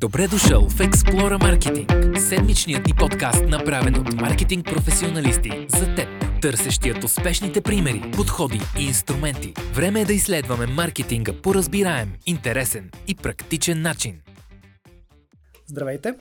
Добре дошъл в Explora Marketing, седмичният ни подкаст, направен от маркетинг професионалисти за теб, търсещият успешните примери, подходи и инструменти. Време е да изследваме маркетинга по разбираем, интересен и практичен начин. Здравейте!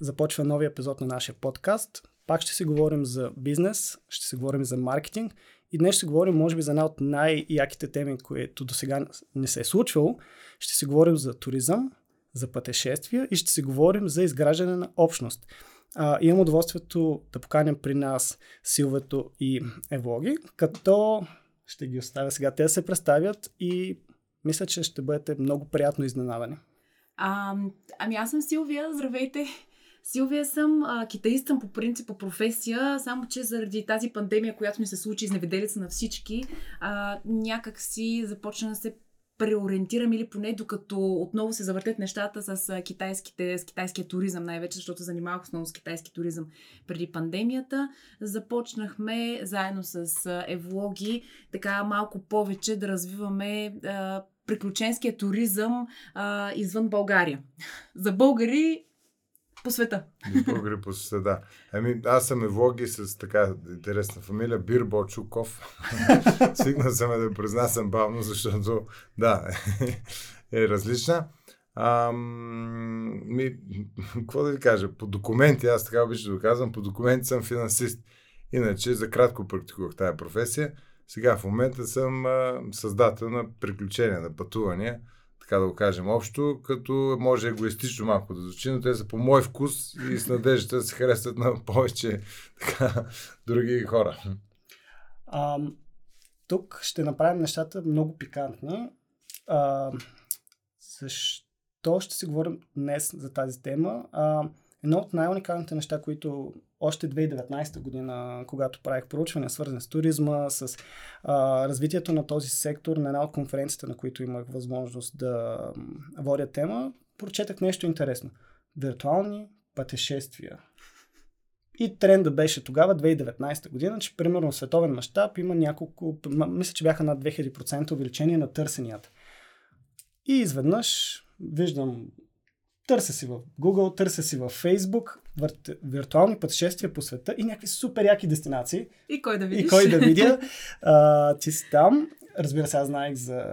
Започва новия епизод на нашия подкаст. Пак ще си говорим за бизнес, ще си говорим за маркетинг и днес ще говорим, може би, за една от най-яките теми, които до сега не се е случвало. Ще си говорим за туризъм, за пътешествия и ще си говорим за изграждане на общност. А, имам удоволствието да поканям при нас Силвето и Евлоги, като ще ги оставя сега те да се представят и мисля, че ще бъдете много приятно изненадани. А, ами аз съм Силвия, здравейте! Силвия съм, а, китаист съм по принцип, по професия, само че заради тази пандемия, която ни се случи, изневиделица на всички, а, някак си започна да се преориентирам или поне докато отново се завъртят нещата с, китайските, с китайския туризъм, най-вече защото занимавах основно с китайски туризъм преди пандемията. Започнахме заедно с евлоги така малко повече да развиваме приключенския туризъм а, извън България. За българи по света. Българи по света. Ами, аз съм евлоги с така интересна фамилия, Бирбо Чуков. Свикна съм да произнасям бавно, защото, да, е различна. Ам, ми, какво да ви кажа? По документи, аз така обичам да казвам, по документи съм финансист. Иначе за кратко практикувах тази професия. Сега в момента съм а, създател на приключения, на пътувания така да го кажем общо, като може егоистично малко да звучи, но те са по мой вкус и с надеждата да се харесват на повече така, други хора. А, тук ще направим нещата много пикантни. А, защо ще си говорим днес за тази тема? А, едно от най-уникалните неща, които още 2019 година, когато правих проучване, свързани с туризма, с а, развитието на този сектор, на една от конференцията, на които имах възможност да водя тема, прочетах нещо интересно. Виртуални пътешествия. И тренда беше тогава, 2019 година, че примерно в световен мащаб има няколко, мисля, че бяха над 2000% увеличение на търсенията. И изведнъж виждам Търся си в Google, търся си в Facebook, виртуални пътешествия по света и някакви супер яки дестинации. И кой да видиш. И кой да видя. А, ти си там. Разбира се, аз знаех за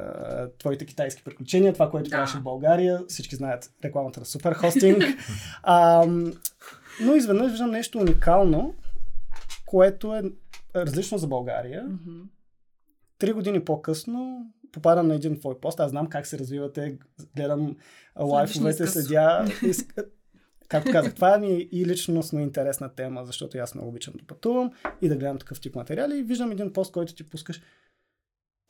твоите китайски приключения, това, което да. правеше в България. Всички знаят рекламата на супер хостинг. а, но изведнъж виждам нещо уникално, което е различно за България. Три години по-късно попадам на един твой пост, аз знам как се развивате, гледам лайфовете, седя. Както казах, това ми е и личностно интересна тема, защото аз много обичам да пътувам и да гледам такъв тип материали и виждам един пост, който ти пускаш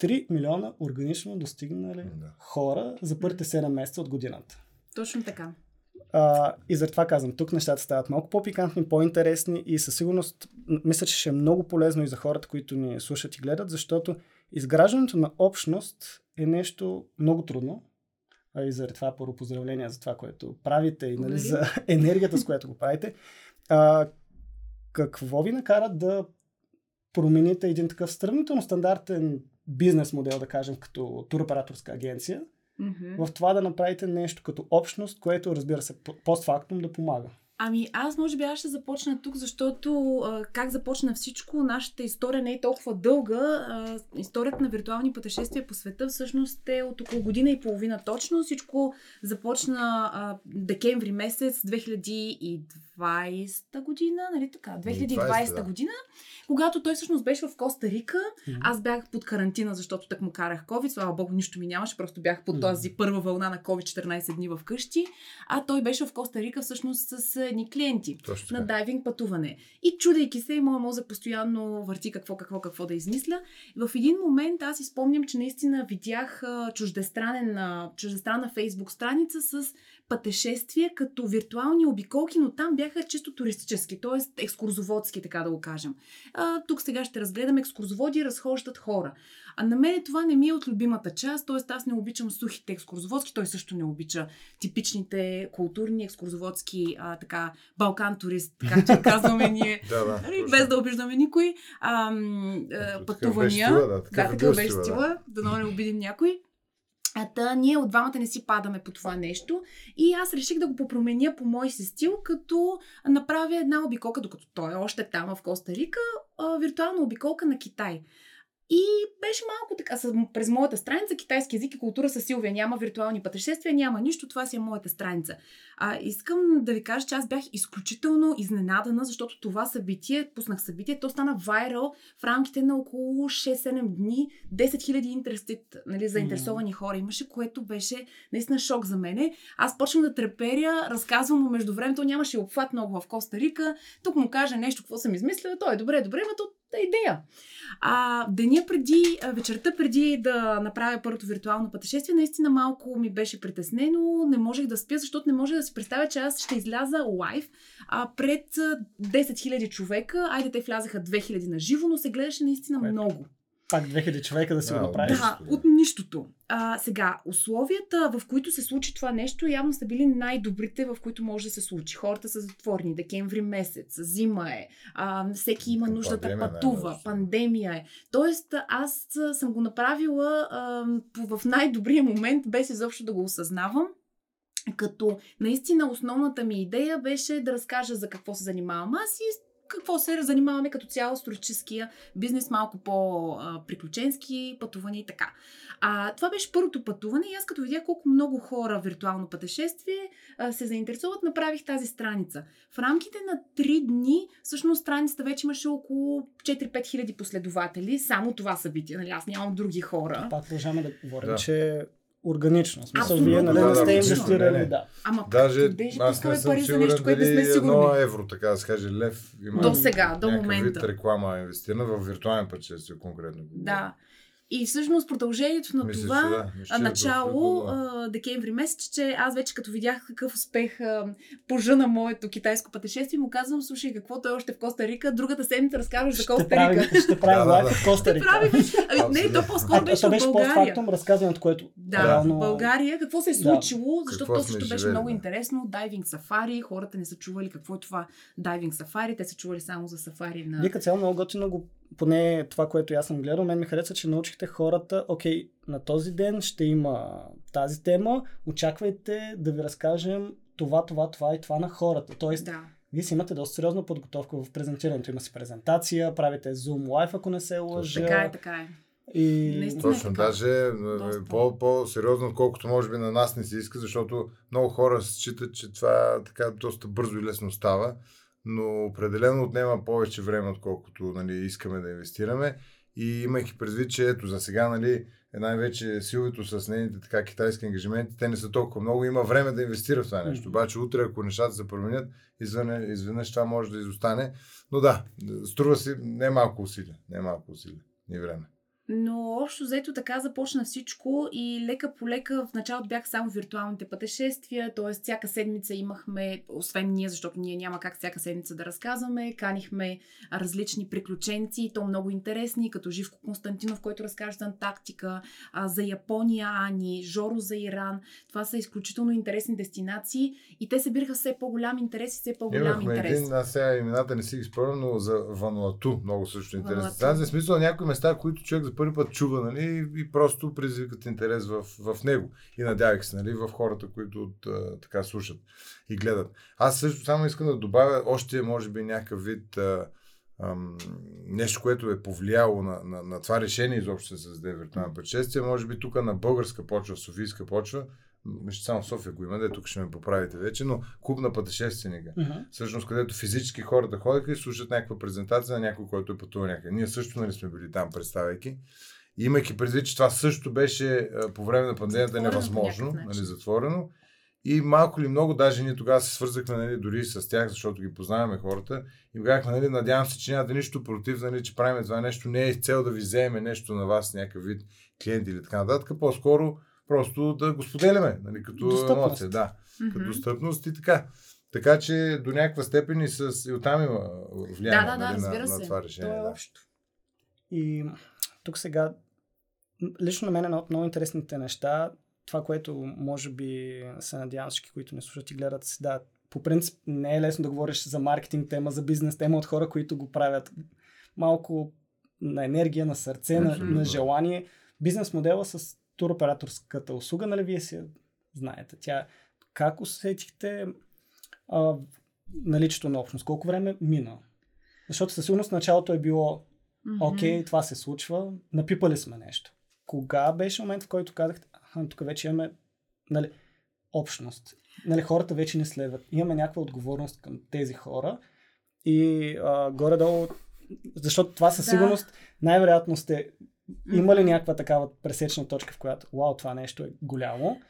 3 милиона органично достигнали да. хора за първите 7 месеца от годината. Точно така. А, и затова казвам, тук нещата стават малко по-пикантни, по-интересни и със сигурност мисля, че ще е много полезно и за хората, които ни слушат и гледат, защото Изграждането на общност е нещо много трудно. А и заради това първо поздравления за това, което правите и нали, за енергията, с която го правите. А, какво ви накара да промените един такъв сравнително стандартен бизнес модел, да кажем, като туроператорска агенция, mm-hmm. в това да направите нещо като общност, което, разбира се, постфактум да помага? Ами аз може би аз ще започна тук, защото а, как започна всичко, нашата история не е толкова дълга. А, историята на виртуални пътешествия по света всъщност е от около година и половина точно. Всичко започна а, декември месец 2020 година, нали така? 2020 20, да. година, когато той всъщност беше в Коста Рика. Mm-hmm. Аз бях под карантина, защото так му карах COVID. Слава богу, нищо ми нямаше, просто бях под mm-hmm. тази първа вълна на COVID 14 дни в къщи. А той беше в Коста Рика всъщност с едни клиенти Точно на дайвинг пътуване. И чудейки се, моят мозък постоянно върти какво, какво, какво да измисля. В един момент аз изпомням, че наистина видях чуждестранен, чуждестранна фейсбук страница с пътешествия като виртуални обиколки, но там бяха чисто туристически, т.е. екскурзоводски, така да го кажем. А, тук сега ще разгледам екскурзоводи, разхождат хора. А на мен това не ми е от любимата част, т.е. аз не обичам сухите екскурзоводски, той също не обича типичните културни екскурзоводски, а, така, балкан турист, както казваме ние, да, да, нали, без да обиждаме никой, а, а, пътувания. Да, така да, такъв е стила, да, да не обидим някой. А та ние от двамата не си падаме по това нещо и аз реших да го попроменя по мой си стил, като направя една обиколка, докато той е още там в Коста Рика, виртуална обиколка на Китай. И беше малко така, през моята страница, китайски език и култура с Силвия. Няма виртуални пътешествия, няма нищо, това си е моята страница. А, искам да ви кажа, че аз бях изключително изненадана, защото това събитие, пуснах събитие, то стана вайрал в рамките на около 6-7 дни. 10 000 интересит, нали, заинтересовани хора имаше, което беше наистина шок за мене. Аз почнах да треперя, разказвам му между времето, нямаше обхват много в Коста Рика. Тук му каже нещо, какво съм измислила. Той е добре, добре, но е идея. А деня преди, вечерта преди да направя първото виртуално пътешествие, наистина малко ми беше притеснено, не можех да спя, защото не може да си представя, че аз ще изляза лайв а, пред 10 000 човека. Айде, те влязаха 2000 на живо, но се гледаше наистина Което? много. Пак 2000 човека да си го направиш. Да, от нищото. А, сега, условията, в които се случи това нещо, явно са били най-добрите, в които може да се случи. Хората са затворени, декември месец, зима е, а, всеки има нужда да пътува, е, пандемия е. Тоест, аз съм го направила а, в най-добрия момент, без изобщо да го осъзнавам. Като наистина основната ми идея беше да разкажа за какво се занимавам аз и какво се занимаваме като цяло с туристическия бизнес, малко по-приключенски пътувания и така. А, това беше първото пътуване и аз като видях колко много хора виртуално пътешествие а, се заинтересуват, направих тази страница. В рамките на 3 дни, всъщност страницата вече имаше около 4-5 хиляди последователи. Само това събитие, нали? Аз нямам други хора. Пак продължаваме да говорим, да. че органично. В смисъл, вие нали да, сте инвестирали, да. Ама Даже беше аз не съм сигурен нещо, което не сме сигурни. Едно евро, така да се каже, лев има до сега, до момента. вид реклама инвестирана в виртуален пътешествие конкретно. Да. И всъщност продължението на Мисля, това, да. Мисля, начало, да. декември месец, че аз вече като видях какъв успех а, пожа на моето китайско пътешествие, му казвам, слушай, какво той още в Коста Рика, другата седмица разказваш за Коста Рика. Ще прави да, да, в Коста Рика. Ами, не, то по-скоро беше, беше в България. фактум разказването, което да, реално... в България. Какво се е случило, да. защото то също беше много интересно. Дайвинг сафари, хората не са чували какво е това дайвинг сафари, те са чували само за сафари на... Вика цяло много готино го поне това, което аз съм гледал, мен ми хареса, че научихте хората, окей, на този ден ще има тази тема, очаквайте да ви разкажем това, това, това и това на хората. Тоест, да. вие си имате доста сериозна подготовка в презентирането. Има си презентация, правите Zoom Live, ако не се лъжа. Така е, така е. И... Наистина е Точно, е даже по, по-сериозно, отколкото може би на нас не се иска, защото много хора считат, че това така доста бързо и лесно става но определено отнема повече време, отколкото нали, искаме да инвестираме. И имайки предвид, че ето за сега нали, е най-вече силвито с нейните така китайски ангажименти, те не са толкова много, има време да инвестира в това нещо. Обаче утре, ако нещата се променят, изведнъж, изведнъж това може да изостане. Но да, струва си не малко усилия. Не малко усилия. Ни време. Но общо взето така започна всичко и лека по лека в началото бяха само виртуалните пътешествия, т.е. всяка седмица имахме, освен ние, защото ние няма как всяка седмица да разказваме, канихме различни приключенци, то много интересни, като Живко Константинов, който разкаже за Антарктика, за Япония, Ани, Жоро за Иран. Това са изключително интересни дестинации и те събираха все по-голям интерес и все по-голям интерес. Един, аз сега имената не си ги спомням, но за Вануату много също интересно. За смисъл някои места, които човек за първи път чува, нали, и просто предизвикат интерес в, в него. И надявах се, нали, в хората, които от, така слушат и гледат. Аз също само искам да добавя още, може би, някакъв вид а, ам, нещо, което е повлияло на, на, на това решение изобщо се създаде виртуална пътешествие. Може би тук на българска почва, Софийска почва, мисля, само София го има, да тук ще ме поправите вече, но клуб на пътешественика. Uh-huh. Всъщност, където физически хората ходиха и слушат някаква презентация на някой, който е пътувал някъде. Ние също нали, сме били там, представяйки. И имайки предвид, че това също беше по време на пандемията затворено невъзможно, нали, затворено. И малко ли много, даже ние тогава се свързахме нали, дори с тях, защото ги познаваме хората. И казахме, нали, надявам се, че нямате нищо против, нали, че правим това нещо. Не е цел да ви вземе нещо на вас, някакъв вид клиент или така нататък. По-скоро просто да го споделяме, нали, като емоция, да, mm-hmm. като достъпност и така. Така че до някаква степен и, с, и оттам има влияние да, да, нали, да, на, на това решение. То е общо. И тук сега, лично на мен едно от много интересните неща, това, което може би се надявам всички, които не слушат и гледат, си да, по принцип не е лесно да говориш за маркетинг тема, за бизнес тема от хора, които го правят малко на енергия, на сърце, на, на желание. Бизнес модела с туроператорската услуга, нали вие си знаете. Тя как усетихте а, наличието на общност? Колко време мина? Защото със сигурност началото е било окей, okay, това се случва, напипали сме нещо. Кога беше момент, в който казахте, аха, тук вече имаме нали, общност. Нали, хората вече не следват. Имаме някаква отговорност към тези хора и а, горе-долу, защото това със сигурност да. най-вероятно сте имали някаква такава пресечна точка, в която, вау, това нещо е голямо.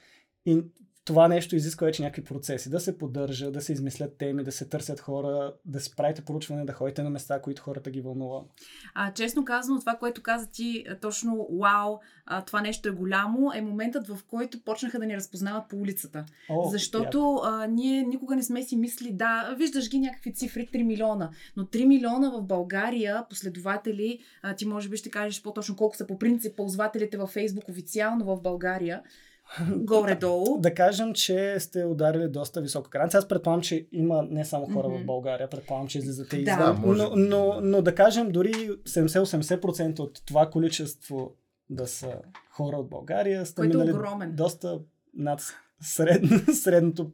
И това нещо изисква вече някакви процеси. Да се поддържа, да се измислят теми, да се търсят хора, да си правите поручване, да ходите на места, които хората ги вълнува. А, честно казано, това, което каза ти, е точно вау, а, това нещо е голямо, е моментът, в който почнаха да ни разпознават по улицата. О, Защото а, ние никога не сме си мисли, да, виждаш ги някакви цифри, 3 милиона, но 3 милиона в България последователи, а, ти може би ще кажеш по-точно колко са по принцип ползвателите във Фейсбук официално в България горе-долу. Да кажем, че сте ударили доста висока граница. Аз предполагам, че има не само хора mm-hmm. в България, предполагам, че излизате да. извън. Да, но, но, но да кажем, дори 70-80% от това количество да са хора от България, сте Който е минали огромен. доста над средно, средното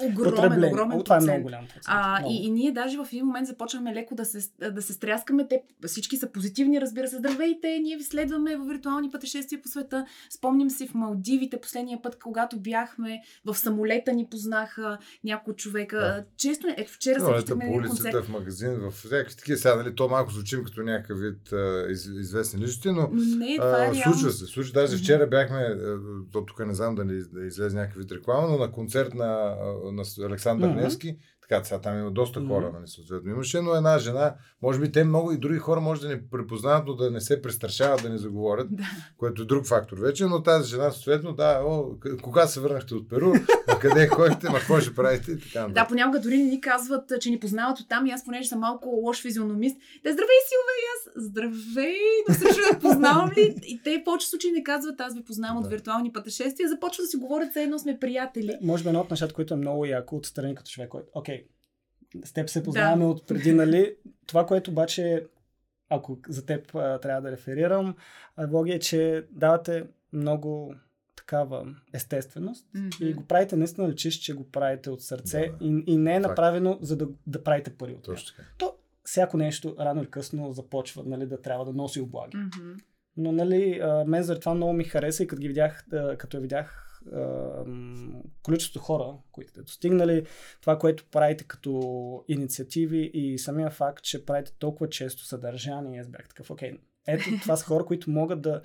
Огромен, огромен Това е много голям процент. А, И, и ние даже в един момент започваме леко да се, да се стряскаме. Те всички са позитивни, разбира се. Здравейте, ние ви следваме в виртуални пътешествия по света. Спомням си в Малдивите последния път, когато бяхме в самолета ни познаха някой човека. Да. Често, ето вчера се виждахме по улицата, концерт. в магазин, в всякакви такива сега, нали, то малко звучим като някакъв вид а, из, известни личности, но не, това е а, случва се. Случва. Даже вчера бяхме, то тук не знам дали да излезе някакъв вид реклама, но на концерт на на Александър mm-hmm. Невски. Така, сега там има доста хора, mm-hmm. нали, съответно имаше, но една жена, може би те много и други хора може да не препознават, но да не се престрашават да не заговорят, да. което е друг фактор вече, но тази жена, съответно, да, о, кога се върнахте от Перу, а къде ходите, ма какво ще правите и така. Да, понякога дори не ни казват, че ни познават от там и аз понеже съм малко лош физиономист. Те, здравей, Силва, и аз, здравей, да се чуя, познавам ли? И те в повече случаи не казват, аз ви познавам да. от виртуални пътешествия, започват да си говорят, все едно сме приятели. Може би едно от нещата, което е много яко отстрани като човек, който, окей, с теб се познаваме да. от преди, нали? Това, което обаче, ако за теб а, трябва да реферирам, влоги е, че давате много такава естественост mm-hmm. и го правите наистина личиш, че го правите от сърце да, и, и не е направено Факт. за да, да правите пари от Точно така. То всяко нещо рано или късно започва нали, да трябва да носи облаги. Mm-hmm. Но нали, мен за това много ми хареса и като ги видях, като я видях количество хора, които сте достигнали, това, което правите като инициативи и самия факт, че правите толкова често съдържание, аз бях такъв, окей, ето това са хора, които могат да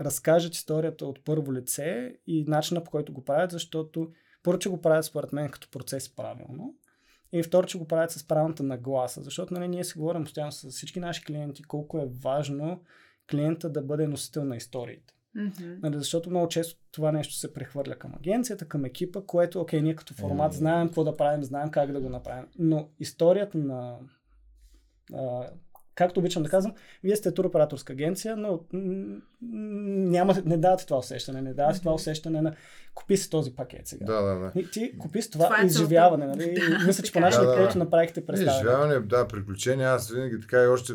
разкажат историята от първо лице и начина по който го правят, защото първо, че го правят според мен като процес правилно, и второ, че го правят с правилната нагласа, защото нали, ние си говорим постоянно с всички наши клиенти колко е важно клиента да бъде носител на историите. Mm-hmm. Нали, защото много често това нещо се прехвърля към агенцията, към екипа, което, окей, ние като формат mm-hmm. знаем какво да правим, знаем как да го направим. Но историята на а, както обичам да казвам, вие сте туроператорска агенция, но няма, не давате това усещане, не давате mm-hmm. това усещане на купи си този пакет сега. Да, да, да. И ти купи си това, това е изживяване, нали? Да, Мисля, че по начина, да, да. направихте представяне. Изживяване, да, приключения, аз винаги така и още,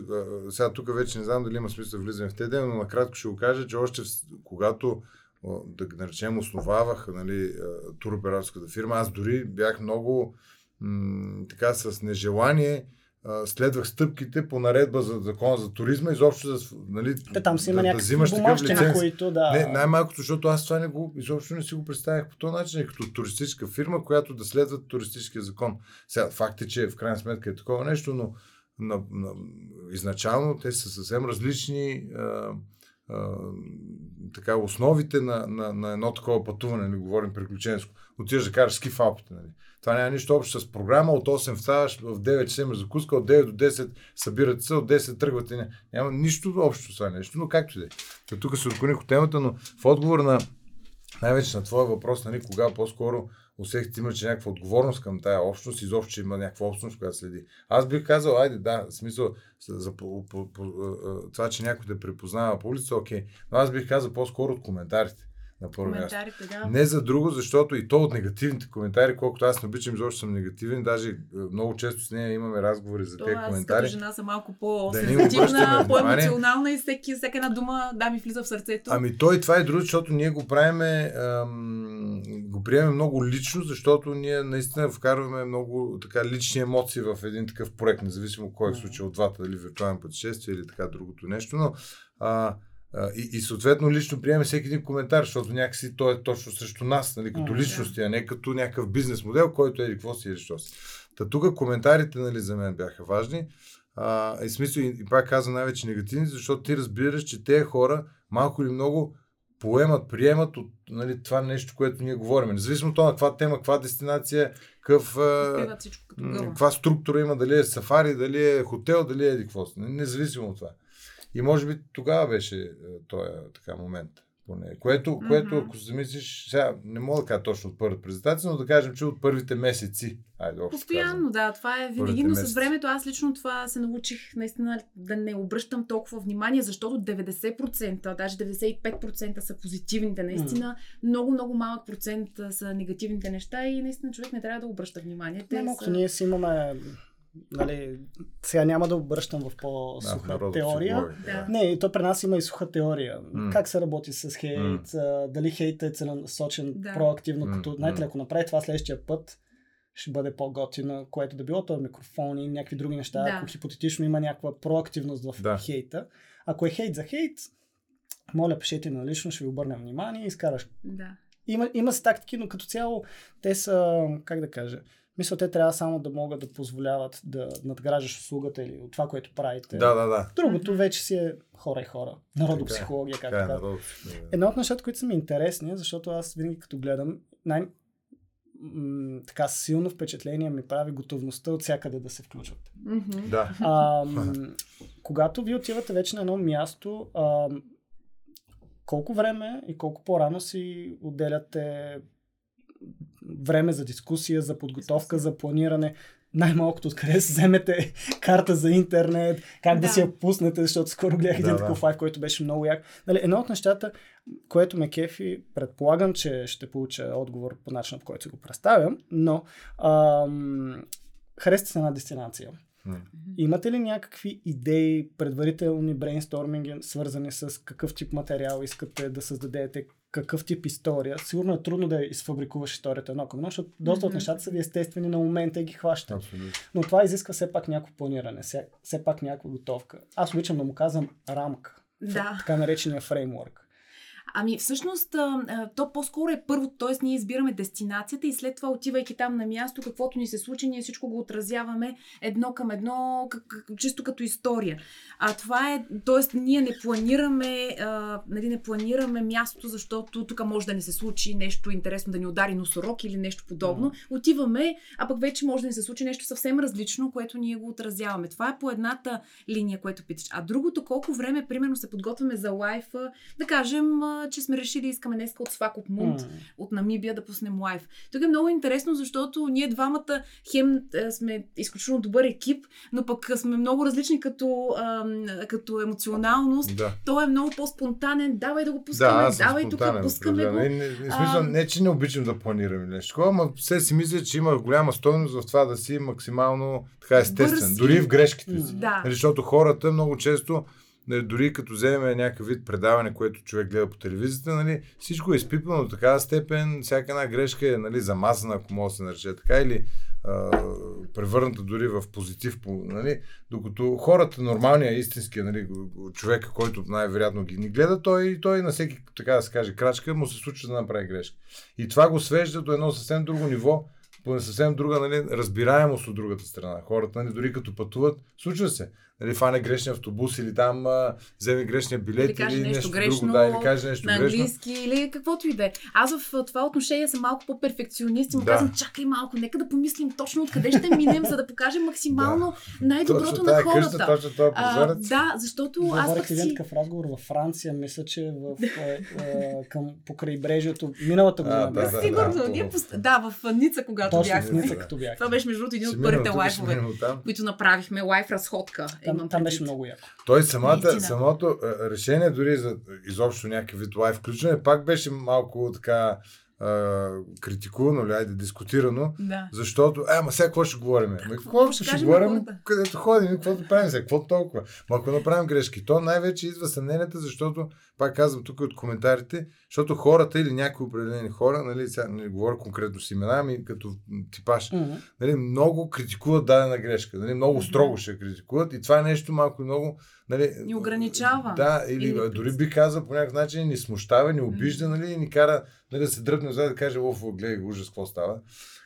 сега тук вече не знам дали има смисъл да влизаме в тези но накратко ще го кажа, че още когато да наречем основавах нали, туроператорската фирма, аз дори бях много м- така с нежелание следвах стъпките по наредба за закона за туризма, изобщо за, нали, Те, там си има да, да взимаш такъв лиценз. Които, да... Не, най-малкото, защото аз това не го, изобщо не си го представях по този начин, като туристическа фирма, която да следва туристическия закон. Сега, факт е, че в крайна сметка е такова нещо, но на, на, изначално те са съвсем различни а, а, така, основите на, на, на едно такова пътуване, не говорим приключенско. Отиваш да караш ски в Алпите. Нали? Това няма нищо общо с програма. От 8 ставаш, в 9 часа имаш закуска, от 9 до 10 събирате се, от 10 тръгвате. Няма нищо общо с това нещо, но както и да е. Тук се отклоних от темата, но в отговор на най-вече на твоя въпрос, нали, кога по-скоро усетихте има, че някаква отговорност към тая общност, изобщо, че има някаква общност, която следи. Аз бих казал, айде, да, в смисъл, за, по, по, по, това, че някой да препознава по улица, окей. Но аз бих казал по-скоро от коментарите. На първо място. Да. Не за друго, защото и то от негативните коментари, колкото аз не обичам, защото съм негативен, даже е, много често с нея имаме разговори за тези коментари. Аз жена съм малко по-сенситивна, по-емоционална и всеки, всяка една дума да ми влиза в сърцето. Ами той това е друго, защото ние го правиме, ам, го приемем много лично, защото ние наистина вкарваме много така лични емоции в един такъв проект, независимо кой е случай от двата, дали виртуален пътешествие или така другото нещо, но а, и, и съответно лично приеме всеки един коментар, защото някакси той е точно срещу нас, нали, като личности, а не като някакъв бизнес модел, който е или какво си или що си. Та тук коментарите нали, за мен бяха важни. А, и смисъл, и, и пак казвам най-вече негативни, защото ти разбираш, че тези хора малко или много поемат, приемат от нали, това нещо, което ние говорим. Независимо от това каква тема, каква дестинация, какъв, каква структура има, дали е сафари, дали е хотел, дали е какво. Независимо от това. И може би тогава беше е, този така момент. Поне. Което, mm-hmm. което, ако се замислиш, сега не мога да кажа точно от първата презентация, но да кажем, че от първите месеци. Айде, Постоянно, казвам, да, това е винаги, но с времето аз лично това се научих наистина да не обръщам толкова внимание, защото 90%, даже 95% са позитивните, наистина mm. много, много малък процент са негативните неща и наистина човек не трябва да обръща внимание. Те не, са... ние си имаме Нали, сега няма да обръщам в по-суха да, теория. Да. Не, то при нас има и суха теория. Mm. Как се работи с хейт, mm. дали хейт е целенасочен да. проактивно, mm. като, знаете ли, ако направи това следващия път, ще бъде по-готино, което да било, то е микрофони и някакви други неща, да. ако хипотетично има някаква проактивност в да. хейта. Ако е хейт за хейт, моля, пишете на лично, ще ви обърнем внимание и изкараш. Да. Има, има си тактики, но като цяло те са, как да кажа, мисля, те трябва само да могат да позволяват да надграждаш услугата или от това, което правите. Да, да, да. Другото вече си е хора и хора. Народопсихология, както така. Е, Едно от нещата, които са ми интересни, защото аз винаги като гледам, най- м- така силно впечатление ми прави готовността от всякъде да се включват. Mm-hmm. Да. А, м- когато ви отивате вече на едно място, а, колко време и колко по-рано си отделяте време за дискусия, за подготовка, за планиране. Най-малкото откъде се вземете карта за интернет, как да, да си я пуснете, защото скоро гледах един да, такъв лайф, който беше много як. Нали, едно от нещата, което ме кефи, предполагам, че ще получа отговор по начина, по който се го представям, но ам, харесате се една дестинация. Mm. Имате ли някакви идеи, предварителни брейнсторминги, свързани с какъв тип материал искате да създадете, какъв тип история. Сигурно е трудно да изфабрикуваш историята едно към едно, защото доста mm-hmm. от нещата са ви естествени на момента и ги хващат. Абсолютно. Но това изисква все пак някакво планиране, все, все пак някаква готовка. Аз обичам да му казвам рамка. Да. Така наречения фреймворк. Ами всъщност то по-скоро е първо, т.е. ние избираме дестинацията и след това отивайки там на място, каквото ни се случи, ние всичко го отразяваме едно към едно, как, чисто като история. А това е, т.е. ние не планираме, а, нали, не планираме мястото, защото тук може да не се случи нещо интересно, да ни удари носорог или нещо подобно. Mm. Отиваме, а пък вече може да ни се случи нещо съвсем различно, което ние го отразяваме. Това е по едната линия, което питаш. А другото, колко време, примерно, се подготвяме за лайфа, да кажем, че сме решили искаме днес от Свакоп Мунт, mm. от Намибия да пуснем лайв. Тук е много интересно, защото ние двамата хем е, сме изключително добър екип, но пък сме много различни като, а, като емоционалност. Да. Той е много по-спонтанен. Давай да го пускаме, да, давай тук, пускаме го. Не, не, не, смисъл, не, че не обичам да планираме нещо, ама все си мисля, че има голяма стойност в това да си максимално така естествен. Бързи. Дори в грешките си. Да. Защото хората много често нали, дори като вземем някакъв вид предаване, което човек гледа по телевизията, нали, всичко е изпипано до такава степен, всяка една грешка е нали, замазана, ако може да се нарече така, или а, превърната дори в позитив. Нали, докато хората, нормалния, истинския нали, човека, който най-вероятно ги ни гледа, той, той на всеки, така да се каже, крачка му се случва да направи грешка. И това го свежда до едно съвсем друго ниво, по съвсем друга нали, разбираемост от другата страна. Хората, нали, дори като пътуват, случва се нали, фане грешния автобус или там а, вземе грешния билет или, каже или нещо, нещо грешно, друго, да, или каже нещо на английски грешно. или каквото и да е. Аз в това отношение съм малко по-перфекционист и му да. казвам, чакай малко, нека да помислим точно откъде ще минем, за да покажем максимално да. най-доброто точно на хората. Къща, точно това а, да, защото Говорих аз пък си... един такъв разговор във Франция, мисля, че в, е, е, към покрайбрежието миналата година. Да, да, Сигурно. Да, да, да, в Ница, когато Точно, бяхме. в Ница, като бях. Това беше между другото един от първите лайфове, които направихме. Лайф разходка. Там, там беше много яко. Той самата, Наистина. самото а, решение дори за изобщо някакъв вид лайв включване пак беше малко така критикувано, ли, айде, дискутирано, Да. защото, е, ама сега какво ще говорим? Ма, Какво ще ще, говорим, хората? където ходим, какво да правим сега, какво толкова? Ма ако направим грешки, то най-вече идва съмненията, защото, пак казвам тук от коментарите, защото хората или някои определени хора, нали, сега не говоря конкретно с имена, ами като типаж, Мгм. нали, много критикуват дадена грешка, нали, много Мгм. строго ще критикуват и това е нещо малко и много нали, Ни ограничава. Да, или, Или- дори би казал по някакъв начин ни смущава, ни обижда, нали, и ни кара нали, да се дръпне назад и да каже, оф, гледай, ужас, какво става.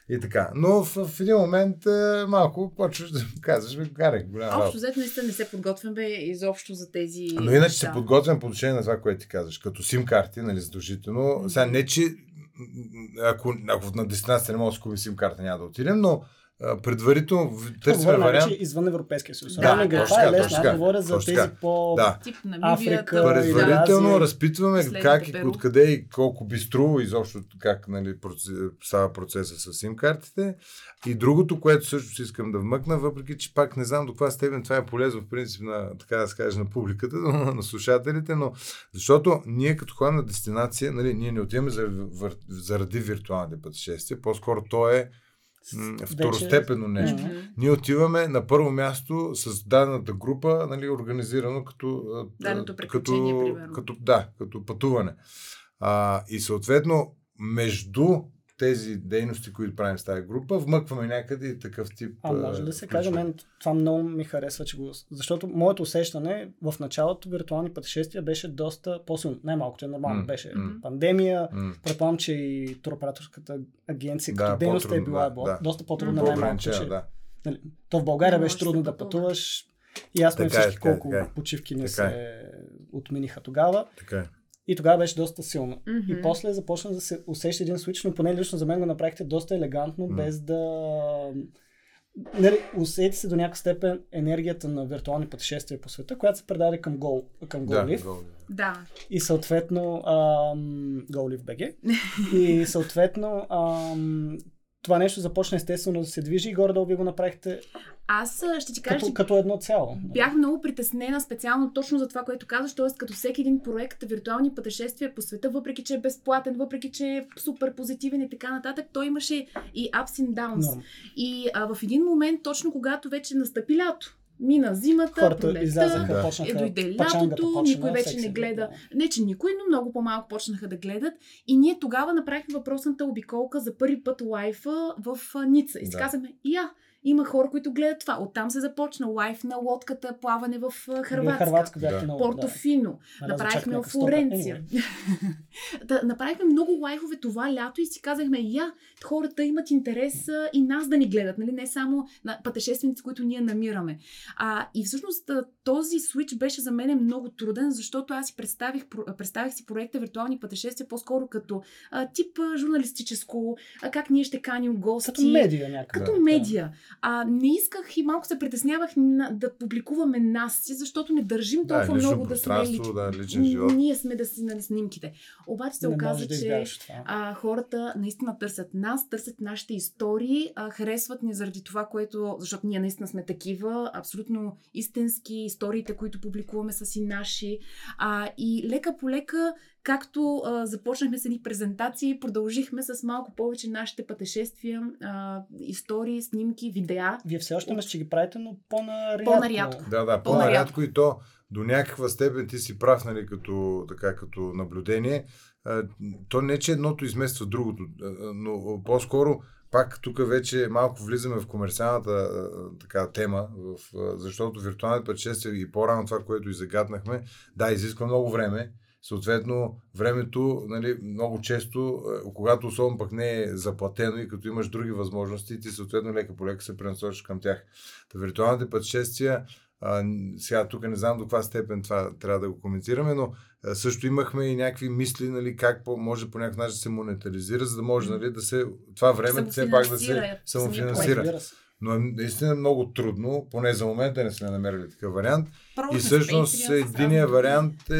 И така. Но в, в един момент е, малко почваш да казваш, бе, карай, голяма Общо взето наистина не се подготвяме изобщо за тези. Но иначе се неща. подготвям по отношение на това, което ти казваш. Като сим карти, нали, задължително. Сега не, че ако, ако на дестинация не мога да си купим сим карта, няма да отидем, но а, предварително търсим вариант. най-вече извън Европейския съюз. Да, точно това е точно Аз говоря за точно тези така. по... Да. Тип. Африка, Предварително Азия. разпитваме как и откъде и колко би струва изобщо как нали, става процеса с сим картите. И другото, което също си искам да вмъкна, въпреки че пак не знам до каква степен това е полезно в принцип на, така да се каже, на публиката, но на слушателите, но защото ние като ходим на дестинация, нали, ние не отиваме заради, заради виртуалните пътешествия, по-скоро то е второстепенно нещо. Мгм. Ние отиваме на първо място с дадената група, нали, организирано като, като, като, да, като пътуване. А, и съответно, между тези дейности, които правим с тази група, вмъкваме някъде и такъв тип. А може да се каже, мен това много ми харесва, че го... Защото моето усещане в началото виртуални пътешествия беше доста по-силно. Най-малкото е нормално. М, Беше м. пандемия. М, Предполагам, че и туроператорската агенция Да, като дейност е по-трудно, била да, да. доста по-трудна М. най-малкото. Че, да. нали, то в България Не беше трудно да пътува. пътуваш. И аз сме Така е, всички така е, колко така е. почивки не Така се отмениха тогава. Така е. И тогава беше доста силно. Мгм. И после започна да се усеща един свич, но поне лично за мен го направихте доста елегантно, М. без да... Нали, усети се до някаква степен енергията на виртуални пътешествия по света, която се предаде към Go, към Да, GoLive. гол. Да. И съответно ам, GoLive BG. и съответно ам, това нещо започна естествено да се движи и горе-долу ви го направихте Аз ще ти кажа, като, че като едно цяло. Бях много притеснена специално точно за това, което казваш, т.е. като всеки един проект виртуални пътешествия по света, въпреки че е безплатен, въпреки че е супер позитивен и така нататък, той имаше и ups and downs. Норм. И а, в един момент, точно когато вече настъпи лято, мина зимата, Хората пролетта, излязаха, Да. почнаха. е, дойде лятото, почна, никой вече не гледа. гледа. Не, че никой, но много по-малко почнаха да гледат. И ние тогава направихме въпросната обиколка за първи път лайфа в Ница. И си Да. казахме, я, има хора, които гледат това. Оттам се започна лайф на лодката, плаване в Хрватска. Хрватска бяхте Да. много. да. Портофино. Аз Направихме в. Флоренция. Anyway. да, направихме много лайфове това лято и си казахме, я, хората имат интерес и нас да ни гледат, нали? не само на пътешественици, които ние намираме. А, и всъщност този свич беше за мен много труден, защото аз си представих, представих си проекта Виртуални пътешествия по-скоро като а, тип журналистическо, а, как ние ще каним гости. Като медия някакъв. Като Да. медия. А, не исках и малко се притеснявах на, да публикуваме нас си, защото не държим Да, толкова много да сме лич... да, личен живот. Ние сме да си на снимките. Обаче се не оказа, да че а, хората наистина търсят нас, търсят нашите истории, а, харесват ни заради това, което, защото ние наистина сме такива, абсолютно истински, историите, които публикуваме са си наши. А, и лека по лека, както а, започнахме с едни презентации, продължихме с малко повече нашите пътешествия, а, истории, снимки, видеа. Вие все още мисля, че ги правите, но по-нарядко. По-нарядко. Да, да, по-нарядко и то до някаква степен ти си прав, нали, като, така, като наблюдение. А, То не, че едното измества другото, но по-скоро пак тук вече малко влизаме в комерциалната а, така, тема, в, а, защото виртуалните пътешествия и по-рано това, което и загаднахме, да, изисква много време. Съответно, времето, нали, много често, а, когато особено пък не е заплатено и като имаш други възможности, ти съответно лека по лека се пренасочиш към тях. Та виртуалните пътешествия, а, сега тук не знам до каква степен това трябва да го коментираме, но а, също имахме и някакви мисли, нали, как по, може по някакъв начин да се монетаризира, за да може нали, да се, това време все пак да се Самофинансира. Но е наистина много трудно, поне за момента не сме намерили такъв вариант. И всъщност единия вариант е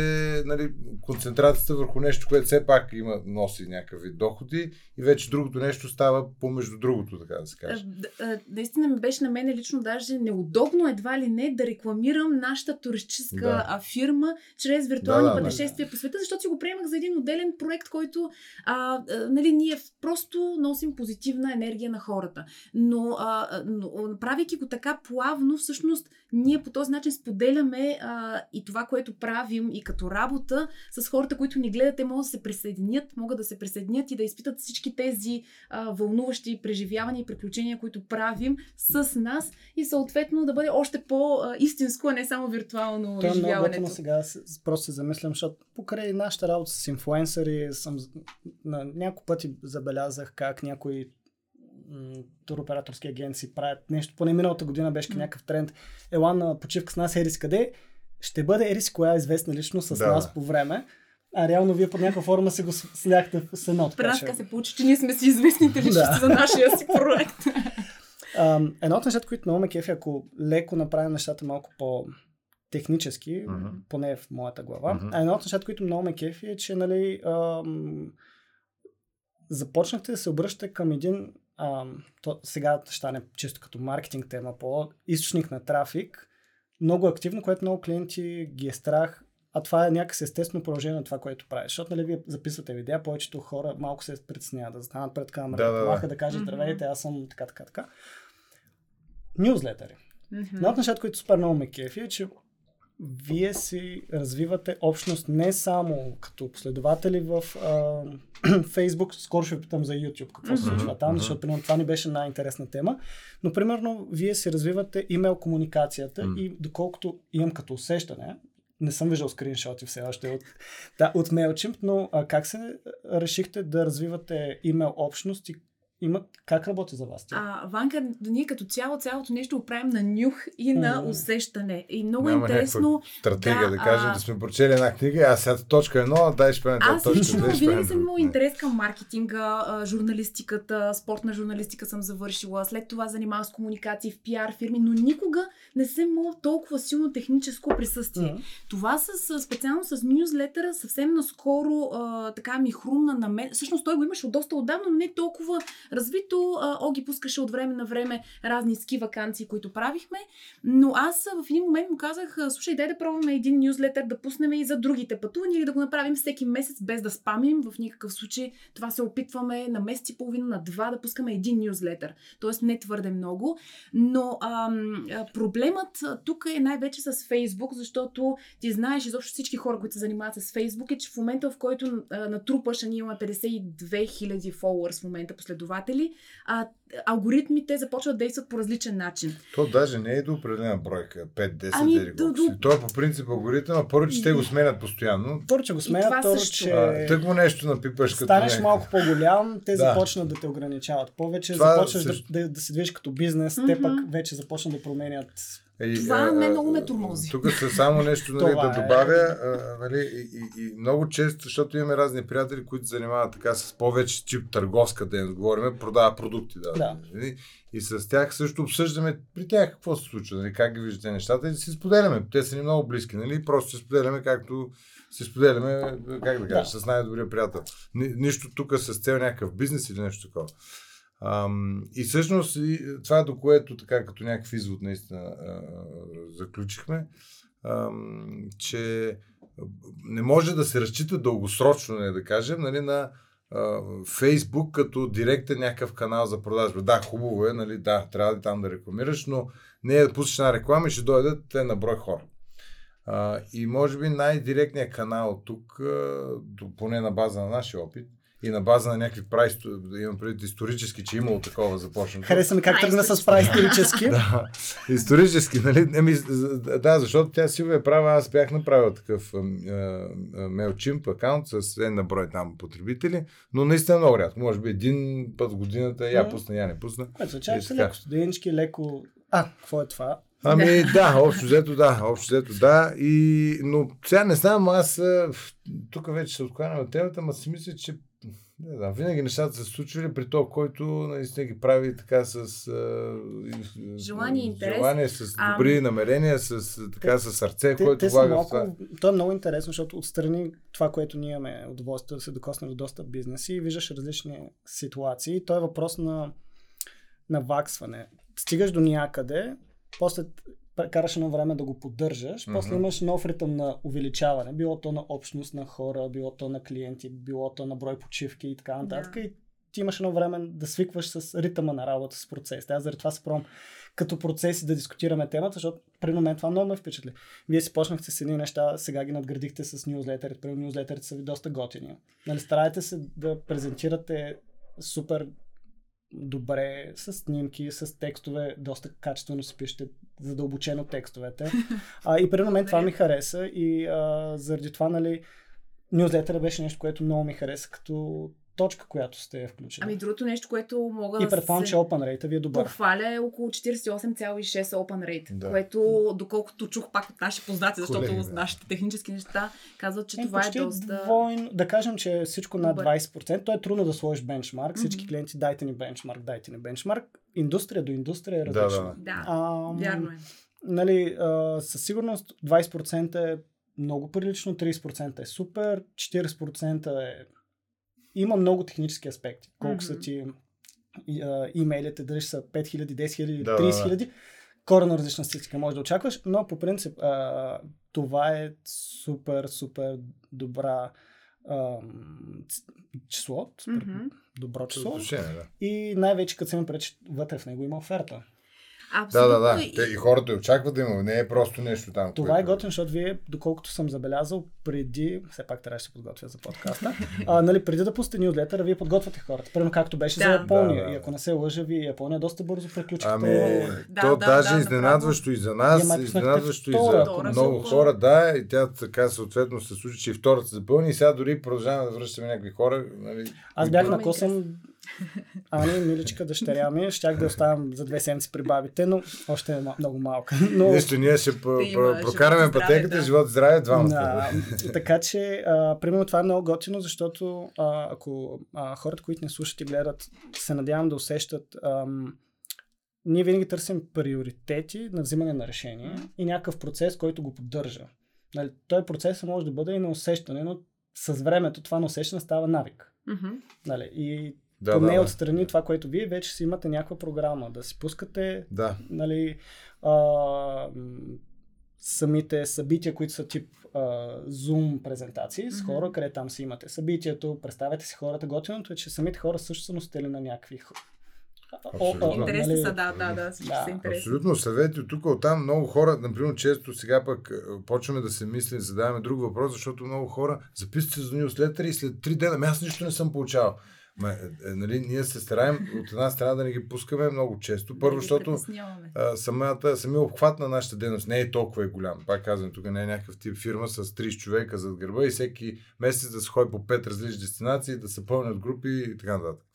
нали, концентрацията върху нещо, което все пак има, носи някакъв вид доходи и вече другото нещо става помежду другото, така да се каже. д- а, Наистина ми беше на мен лично даже неудобно едва ли не да рекламирам нашата туристическа Да. фирма чрез виртуални Да, да, да. пътешествия по света, защото си го приемах за един отделен проект, който а, а, нали, ние просто носим позитивна енергия на хората. Но, а, но правейки го така плавно, всъщност ние по този начин споделяме а, и това, което правим и като работа с хората, които ни гледат, те могат да се присъединят, могат да се присъединят и да изпитат всички тези а, вълнуващи преживявания и приключения, които правим с нас и съответно да бъде още по-истинско, а не само виртуално Това е много готино изживяването. сега. Просто се замислям, защото покрай нашата работа с инфлуенсъри съм на няколко пъти забелязах как някои м, туроператорски агенции правят нещо. Поне миналата година беше М. някакъв тренд. Ела на почивка с нас, Ерис къде? Ще бъде Ерис коя е известна лично с Да. нас по време. А реално вие под някаква форма се го с- сляхте в едно. Така се получи, че ние сме си известните личности за нашия си проект. Ам, едно от нещата, които много ме кефи, ако леко направим нещата малко по технически, Мгм. поне в моята глава. Мгм. А едно от нещата, които много ме кефи е, че нали, ам, започнахте да се обръщате към един, ам, то сега ще стане чисто като маркетинг тема, по източник на трафик, много активно, което много клиенти ги е страх, а това е някакси естествено продължение на това, което правиш. Защото нали, вие записвате видеа, повечето хора малко се притесняват да станат пред камера, Да, да, да, да, кажат здравейте, аз съм така, така, така. Нюзлетъри. Мгм. Едно от нещата, които супер много ме кефи е, че вие си развивате общност не само като последователи в а, Facebook, скоро ще ви питам за YouTube какво се случва там, защото примерно това ни беше най-интересна тема, но примерно вие си развивате имейл комуникацията М. и доколкото имам като усещане, не съм виждал скриншоти все още от, да, от MailChimp, но а, как се решихте да развивате имейл общност и има, как работи за вас? тя? А, Ванка, ние като цяло, цялото нещо го правим на нюх и на Мгм. усещане. И много Няма интересно. Стратегия Да, да, кажем, а- да сме прочели една книга, а сега точка едно, дай ще правим Аз точка лично винаги съм имала интерес към маркетинга, журналистиката, спортна журналистика съм завършила, след това занимавам с комуникации в пиар фирми, но никога не съм имала толкова силно техническо присъствие. Мгм. Това с, специално с нюзлетъра съвсем наскоро а, така ми хрумна на мен. Всъщност той го имаше от доста отдавна, но не толкова развито. Оги пускаше от време на време разни ски вакансии, които правихме. Но аз в един момент му казах, слушай, дай да пробваме един нюзлетър да пуснем и за другите пътувания или да го направим всеки месец без да спамим. В никакъв случай това се опитваме на месец и половина, на два да пускаме един нюзлетър. Тоест не твърде много. Но ам, проблемът тук е най-вече с Фейсбук, защото ти знаеш изобщо всички хора, които се занимават с Фейсбук, е, че в момента, в който а, натрупаш, а ние имаме 52 000 фолуърс в момента последователи, а, алгоритмите започват да действат по различен начин. То даже не е до определена бройка, 5-10 Ами, или до-. То е по принцип алгоритъм, а първо, че те го сменят постоянно. Първо, че го сменят, второ, че... А, тък му нещо напипаш като станеш някакъв- малко по-голям, те Да. започнат да те ограничават повече, Това започваш също- да, да, да се движиш като бизнес, те Мгм. пък вече започнат да променят. Е, Това а, мен много ме тормози. Тук са само нещо нали, Това да е. добавя. А, нали, и, и, и, много често, защото имаме разни приятели, които се занимават така с повече тип търговска дейност, говорим, продава продукти. Да, Да. Нали, и с тях също обсъждаме при тях какво се случва, нали, как ги виждате нещата и си споделяме. Те са ни много близки, нали, просто си споделяме както си споделяме, как да кажа, Да. с най-добрия приятел. Ни, нищо тук с цел някакъв бизнес или нещо такова. И всъщност и това, до което така като някакъв извод наистина а, заключихме, ам, че не може да се разчита дългосрочно, не да кажем, нали, на Фейсбук като директен някакъв канал за продажба. Да, хубаво е, нали, да, трябва да там да рекламираш, но не е да пуснеш една реклама и ще дойдат те на брой хора. А, и може би най-директният канал тук, поне на база на нашия опит, и на база на някакви да имам предвид исторически, че е имало такова започнато. Хареса ми как тръгна с исторически. прави исторически. Да, исторически, нали? Еми, да, защото тя Силвия е права, аз бях направил такъв MailChimp акаунт с една брой там потребители, но наистина много рядко. Може би един път в годината я пусна, я не пусна. Което означава, че леко студенчки, леко... А, какво е това? Ами да, общо взето да, общо взето да. И, но сега не знам, аз тук вече се откланям от темата, ма си мисля, че Не знам, винаги нещата се случвали при то, който наистина ги прави така с желание, интерес. Желание, с добри а... намерения, с, така, те, с сърце, те, който те влага малко, това. То е много интересно, защото отстрани това, което ние имаме удоволствие да се докосне до доста бизнеси и виждаш различни ситуации. То е въпрос на наваксване. Стигаш до някъде, после караш едно време да го поддържаш, mm-hmm. после имаш нов ритъм на увеличаване, било то на общност на хора, било то на клиенти, било то на брой почивки и така нататък. Yeah. И ти имаш едно време да свикваш с ритъма на работа, с процес. Аз заради това се пробвам като процеси да дискутираме темата, защото при момент това много ме впечатли. Вие си почнахте с едни неща, сега ги надградихте с нюзлетерите. При нюзлетерите са ви доста готини. Нали, старайте се да презентирате супер добре, с снимки, с текстове, доста качествено си пишете, задълбочено текстовете. А, и при мен това ми хареса и а, заради това, нали, нюзлетъра беше нещо, което много ми хареса като точка, която сте включили. Ами другото нещо, което мога И предполагам, че open rate ви е добър. Похваля е около 48,6 open rate, да. което доколкото чух пак от наши познати, защото Колеги, да. нашите технически неща казват, че е, това е доста... Двойно, да кажем, че всичко над 20%, то е трудно да сложиш бенчмарк. Всички mm-hmm. клиенти дайте ни бенчмарк, дайте ни бенчмарк. Индустрия до индустрия е различна. Да, да. да. А, вярно е. Нали, а, със сигурност 20% е много прилично, 30% е супер, 40% е има много технически аспекти. Колко mm-hmm. са ти имейлите, дали са 5000, 10 000, да, 30 000. Да, да. Корено различна статистика може да очакваш, но по принцип а, това е супер, супер добра а, число, супер mm-hmm. добро число. Да. И най-вече като се ми пречи, вътре в него има оферта. Абсолютно. Да, да, да. Те и хората очакват да има. Не е просто нещо там. Това което... е готин, защото вие, доколкото съм забелязал, преди, все пак трябва да се подготвя за подкаста, а, нали, преди да пусте нюзлетъра, вие подготвяте хората. Примерно както беше да. за Япония. Да, да. И ако не се лъжа, вие Япония доста бързо приключихте. Ами, да, то да, даже да, изненадващо и за нас, изненадващо и за много хора, да, и тя така съответно се случи, че и втората се запълни и сега дори продължаваме да връщаме някакви хора. Нали, Аз бях на косъм Ани, миличка дъщеря ми, щях да оставам за две седмици при бабите, но още е много малка. Но... Нищо, ние ще прокараме пътеката, да. живот здраве, двамата. Да, така че, а, примерно това е много готино, защото а, ако а, хората, които не слушат и гледат, се надявам да усещат ам, ние винаги търсим приоритети на взимане на решение и някакъв процес, който го поддържа. Нали, той процес може да бъде и на усещане, но с времето това на усещане става навик. Mm-hmm. Нали, и да, поне да, отстрани да. това, което вие вече си имате някаква програма, да си пускате да. нали, а, самите събития, които са тип а, Zoom презентации с хора, mm-hmm. къде там си имате събитието, представете си хората. Готиното е, че самите хора също са носители на някакви Интересни нали? са, да, да, да, всички да. са интересни. Абсолютно, съвети от тук, оттам много хора, например, често сега пък почваме да се мислим, задаваме друг въпрос, защото много хора записват се за нюслетър и след три дена, ами аз нищо не съм получавал. Ма, е, нали, ние се стараем от една страна да не ги пускаме много често. Първо, защото а, самата, самия обхват на нашата дейност не е толкова е голям. Пак казвам, тук не е някакъв тип фирма с 30 човека зад гърба и всеки месец да се ходи по 5 различни дестинации, да се пълнят групи и така нататък.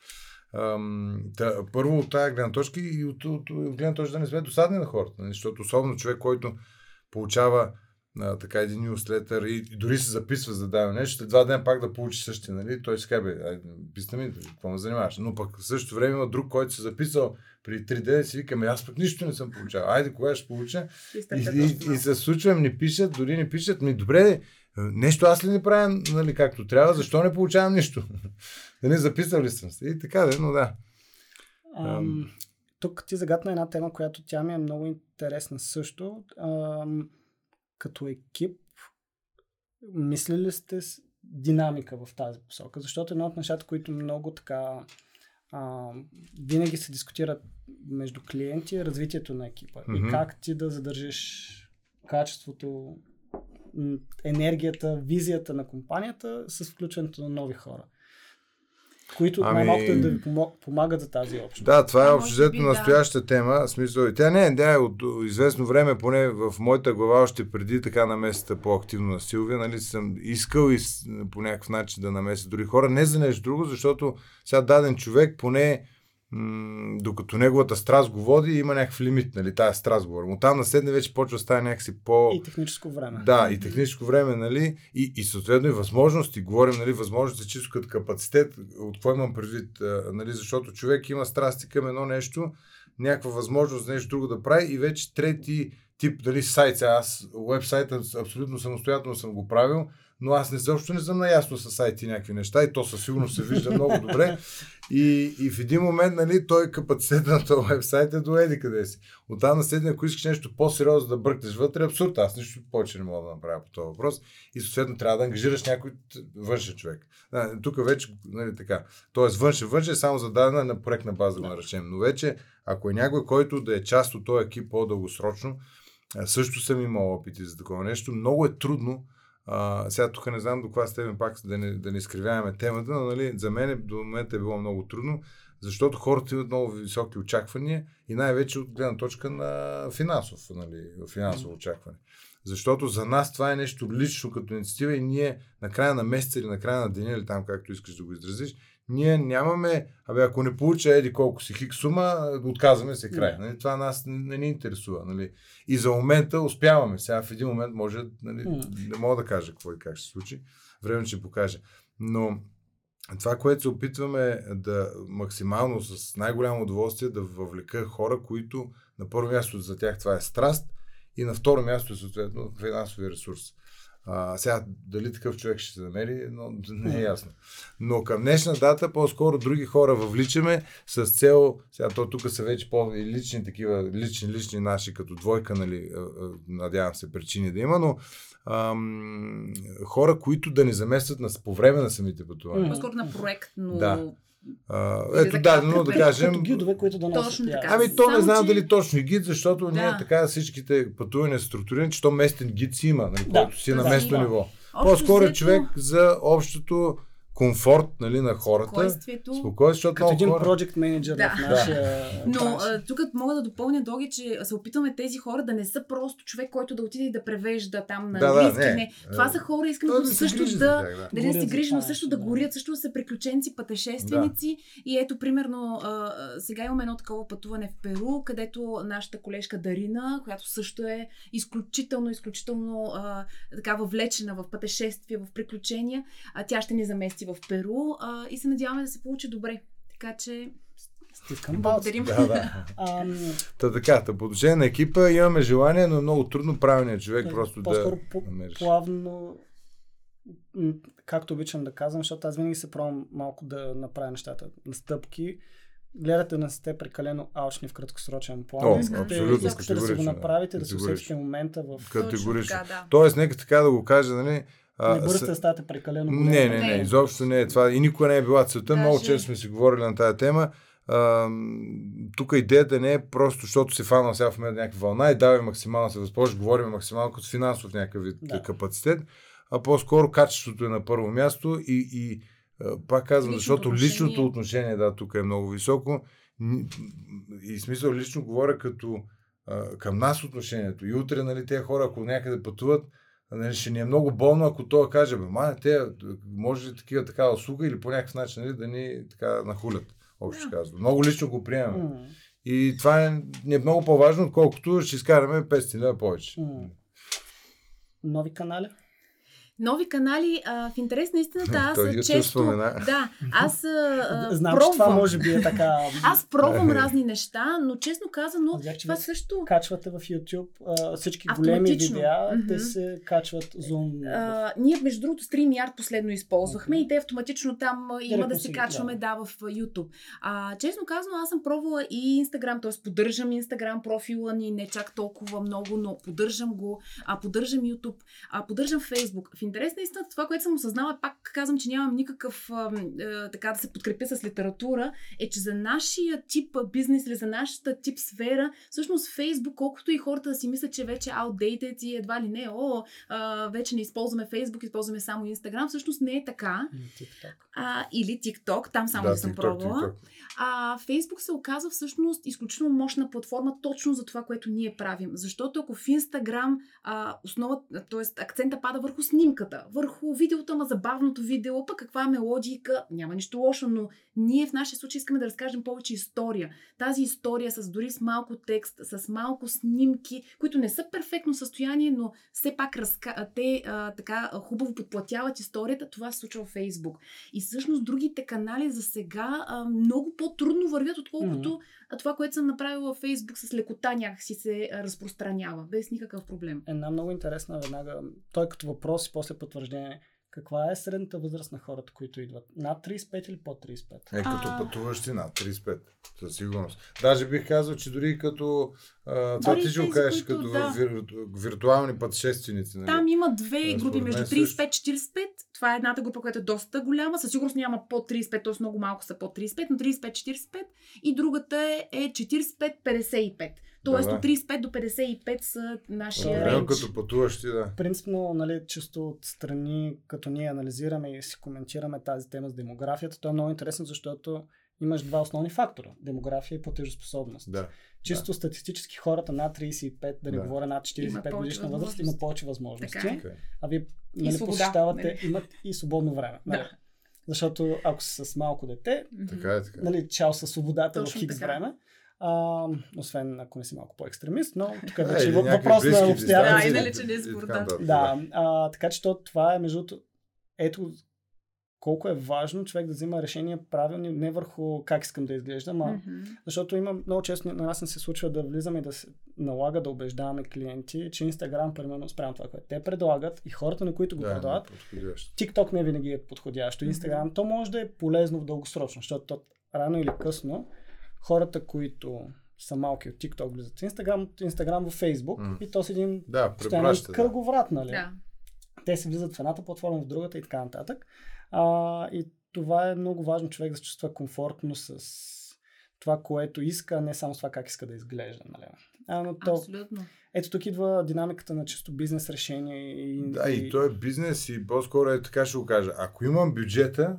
Ам, та, първо от тази гледна точка и от, от, от гледна точка да не сме досадни на хората. Нали? Защото особено човек, който получава а, така един нюслетър и, и дори се записва за да нещо, след два дена пак да получи същия, нали? Той си казва, писна ми, какво ме занимаваш? Но пък в същото време има друг, който се записал при 3 дена и си викаме, аз пък нищо не съм получавал. Айде, кога ще получа? И, и, и, и се случвам, не пишат, дори не пишат. Ми, добре, нещо аз ли не правя, нали, както трябва, защо не получавам нищо? нали, записал ли съм се? И така, да, но да. Ам, тук ти загадна една тема, която тя ми е много интересна също. Ам, като екип, мислили сте с динамика в тази посока? Защото едно от нещата, които много така а, винаги се дискутират между клиенти е развитието на екипа. Mm-hmm. И как ти да задържиш качеството, енергията, визията на компанията с включването на нови хора които ами... най-малкото да ви помагат за тази общност. Да, това е общо взето настояща да. тема. Смисъл, тя не е, тя е от известно време, поне в моята глава, още преди така намесата по-активно на Силвия, нали, съм искал и по някакъв начин да намеся други хора. Не за нещо друго, защото сега даден човек поне м- докато неговата страст го води, има някакъв лимит, нали, тая страст говорим. От там на седне вече почва да стане някакси по... И техническо време. Да, и техническо време, нали, и, и съответно и възможности. Говорим, нали, възможности чисто като капацитет. От какво имам предвид, нали, защото човек има страсти към едно нещо, някаква възможност нещо друго да прави и вече трети тип, дали сайт, аз вебсайта абсолютно самостоятелно съм го правил, но аз не заобщо не съм наясно с сайти някакви неща и то със сигурност се вижда много добре. И, и в един момент, нали, той капацитет на този вебсайт е до еди къде си. От там на след, ако искаш нещо по-сериозно да бръкнеш вътре, е абсурд. Аз нищо повече не мога да направя по този въпрос. И съответно трябва да ангажираш някой външен човек. Да, тук вече, нали, така. Тоест външен, външен е само зададена на проектна база, да го наречем. Но вече, ако е някой, който да е част от този екип по-дългосрочно, също съм имал опити за такова нещо. Много е трудно. А, сега тук не знам до каква степен пак да не, да не изкривяваме темата, но нали, за мен до момента е било много трудно, защото хората имат много високи очаквания и най-вече от гледна точка на финансов, нали, финансово очакване. Защото за нас това е нещо лично като инициатива и ние на края на месеца или на края на деня или там както искаш да го изразиш, ние нямаме, абе ако не получа еди колко си хик сума, отказваме се край. Нали? Това нас не, не ни интересува. Нали? И за момента успяваме. Сега в един момент може, нали, не мога да кажа какво и как ще се случи. Време ще покаже. Но това, което се опитваме да максимално с най-голямо удоволствие да въвлека хора, които на първо място за тях това е страст и на второ място е съответно финансови ресурс. А, сега, дали такъв човек ще се намери, но не е ясно. Но към днешна дата по-скоро други хора въвличаме с цел, сега то тук са вече по-лични такива, лични, лични наши, като двойка, нали, надявам се причини да има, но ам, хора, които да ни заместват на, по време на самите пътувания. По-скоро на проект, но да. А, ето да, но да кажем. Като гидове, които да носят. Точно така. Ами то Само, не знам че- дали точно и гид, защото Да. ние така всичките пътувания са структурирани, че то местен гид си има, нали, Да. който си е на Да, местно има. ниво. Общо По-скоро е взето, човек за общото комфорт нали, на хората. Спокойствието. Спокойствие, защото Като един хора... project менеджер Да. в нашия Но бранш. а, тук мога да допълня, Доги, че се опитваме тези хора да не са просто човек, който да отиде и да превежда там на Да, да, не. не. Това са хора, искам да да се също да, тях, да. да не се грижи, но също да да. горят, също да са приключенци, пътешественици. И ето, примерно, а, сега имаме едно такова пътуване в Перу, където нашата колежка Дарина, която също е изключително, изключително а, така въвлечена в пътешествия, в приключения, а, тя ще ни замести в Перу а, и се надяваме да се получи добре. Така че, Стискам благодарим. Да, да. Та така, та по отношение на екипа имаме желание, но е много трудно правилният човек Да, просто по-скоро да по- намериш. плавно, както обичам да казвам, защото аз винаги се пробвам малко да направя нещата на стъпки. Гледате да не сте прекалено алчни в краткосрочен план. О, искате, абсолютно, искате да си го направите, да се усетите момента в... Категорично. Точно така, да. Тоест, нека така да го кажа, нали? А, Не бързате с- да ставате прекалено големи. Не, не, не, изобщо не е това. И никога не е била целта. Даже- Много често сме си говорили на тази тема. Тук идеята не е просто, защото се фанал сега в мен някаква вълна и давай максимално се възползваш, говорим максимално като финансов някакъв вид Да. капацитет, а по-скоро качеството е на първо място и, и пак казвам, Личното защото отношение. личното отношение, да, тук е много високо. И смисъл лично говоря като към нас отношението. И утре, нали, тези хора, ако някъде пътуват, нали, ще ни е много болно, ако той каже, бе, ма, те, може ли такива такава услуга или по някакъв начин нали, да ни така нахулят, общо Да. казвам. Много лично го приемаме. М, И това е, ни е много по-важно, отколкото ще изкараме 500 лева повече. м. Нови канали? Нови канали, а, в интерес на истината, аз Той често... спомена. Да, аз а, Знам, пробвам. че това може би е така... Аз пробвам разни неща, но честно казано, че това също... качвате в YouTube а, всички големи видеа, Мгм. те се качват Zoom. А, ние, между другото, StreamYard последно използвахме Окей. и те автоматично там а, има да се качваме, да, в YouTube. А, честно казано, аз съм пробвала и Instagram, т.е. поддържам Instagram профила ни, не чак толкова много, но поддържам го, а, поддържам YouTube, а, поддържам Facebook. В интерес на истината, това, което съм осъзнала, пак казвам, че нямам никакъв а, а, така да се подкрепя с литература, е, че за нашия тип бизнес или за нашата тип сфера, всъщност Facebook, колкото и хората да си мислят, че вече е outdated и едва ли не, о, а, вече не използваме Facebook, използваме само Instagram, всъщност не е така. TikTok. А, или TikTok, там само да, съм TikTok, пробвала. TikTok. А Facebook се оказва всъщност изключително мощна платформа точно за това, което ние правим. Защото ако в Instagram а, основа, т.е. акцента пада върху снимката, картинката, върху видеото, ама забавното видео, пък каква е мелодика, няма нищо лошо, но ние в нашия случай искаме да разкажем повече история. Тази история с дори с малко текст, с малко снимки, които не са перфектно състояние, но все пак разка... те а, така хубаво подплатяват историята, това се случва в Фейсбук. И всъщност другите канали за сега а, много по-трудно вървят, отколкото mm-hmm. това, което съм направила във Фейсбук с лекота някакси се разпространява, без никакъв проблем. Една много интересна веднага, той като въпрос и после потвърждение каква е средната възраст на хората, които идват? Над 35 или под 35? Е, като а... пътуващи над 35, със сигурност. Даже бих казал, че дори като а, това ти ще го кажеш, като да. вир, виртуални пътешественици. Нали? Там има две групи между 35-45. Това е едната група, която е доста голяма. Със сигурност няма под 35, т.е. много малко са под 35, но 35-45. И другата е 45-55. Тоест да, от 35 до 55 са нашия да, рейндж. като пътуващи, да. Принципно, нали, чисто от страни, като ние анализираме и си коментираме тази тема с демографията, то е много интересно, защото имаш два основни фактора. Демография и платежоспособност. Да. Чисто да. статистически хората над 35, да не да. говоря над 45 годишна възраст, има повече възможности. Така е. А вие нали, посещавате, нали. имат и свободно време. Нали? Да. Защото ако си с малко дете, така е, така. Нали, чао със свободата Точно в хикс време, а, освен ако не си малко по-екстремист, но тук е вече въпрос на обстоятелствата. Да, и нали, че не е да а, така че то, това е между ето колко е важно човек да взима решения правилни, не върху как искам да изглеждам, а mm-hmm. защото има много често на нас не се случва да влизаме и да се налага да убеждаваме клиенти, че Инстаграм, примерно, спрямо това, което те предлагат и хората, на които го да, предлагат, TikTok не винаги е подходящо. Инстаграм, mm-hmm. то може да е полезно в дългосрочно, защото то, рано или късно хората, които са малки от TikTok, влизат в Instagram, от Instagram в Facebook mm. и то с един да, кръговрат, нали? Да. Те се влизат в едната платформа, в другата и така нататък. А, и това е много важно човек да се чувства комфортно с това, което иска, а не само с това как иска да изглежда. Нали? А, но то, Абсолютно. Ето тук идва динамиката на чисто бизнес решение. И, да, и, и то е бизнес и по-скоро е така ще го кажа. Ако имам бюджета,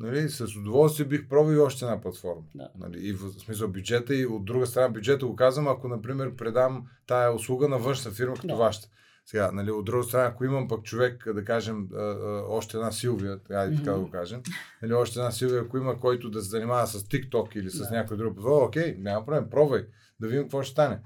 Нали, с удоволствие бих пробил още една платформа. Да. Нали, и в смисъл бюджета и от друга страна бюджета го казвам, ако, например, предам тая услуга на външна фирма като да. вашата. Сега, нали, от друга страна, ако имам пък човек, да кажем, още една Силвия, mm-hmm. така да го кажем, нали, още една Силвия, ако има който да се занимава с TikTok или с да. някой друг, окей, няма проблем, пробвай, да видим какво ще стане.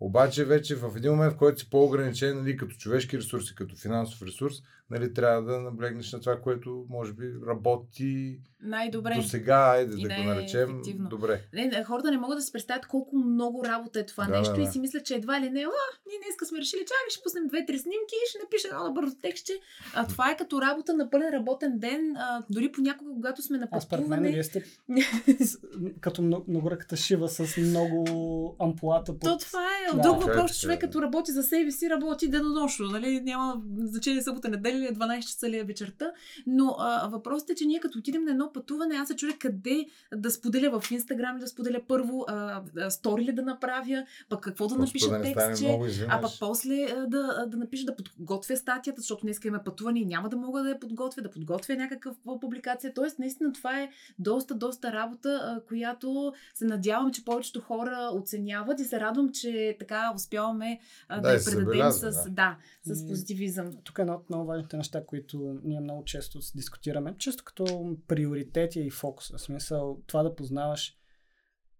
Обаче вече в един момент, в който си по-ограничен, нали, като човешки ресурси, като финансов ресурс, нали, трябва да наблегнеш на това, което може би работи най-добре. До сега, айде да го наречем ефективно. добре. Не, хората не могат да се представят колко много работа е това да, нещо да, да. и си мислят, че едва ли не, а, ние днес сме решили, че ще пуснем две-три снимки и ще напишем едно бързо текстче. А това е като работа на пълен работен ден, а, дори понякога, когато сме на пътуване. Аз мен, вие сте като много, ръката шива с много ампулата. Под... То това е. Да. Друг въпрос, човек като работи за себе си, работи денонощно. Нали? Няма значение събота, неделя или 12 часа ли е вечерта. Но а, въпросът е, че ние като отидем на едно пътуване, аз се чудя къде да споделя в Инстаграм да споделя първо, а, стори ли да направя, пък какво да напиша да текстче, а пък после а, да, да напиша да подготвя статията, защото днес имаме пътуване и няма да мога да я подготвя, да подготвя някаква публикация. Тоест, наистина това е доста, доста работа, а, която се надявам, че повечето хора оценяват и се радвам, че така успяваме а, да, да я предадем с, да. Да, с позитивизъм. Тук е едно от много важните неща, които ние много често дискутираме, често като приоритет приоритети и фокуса. В смисъл това да познаваш,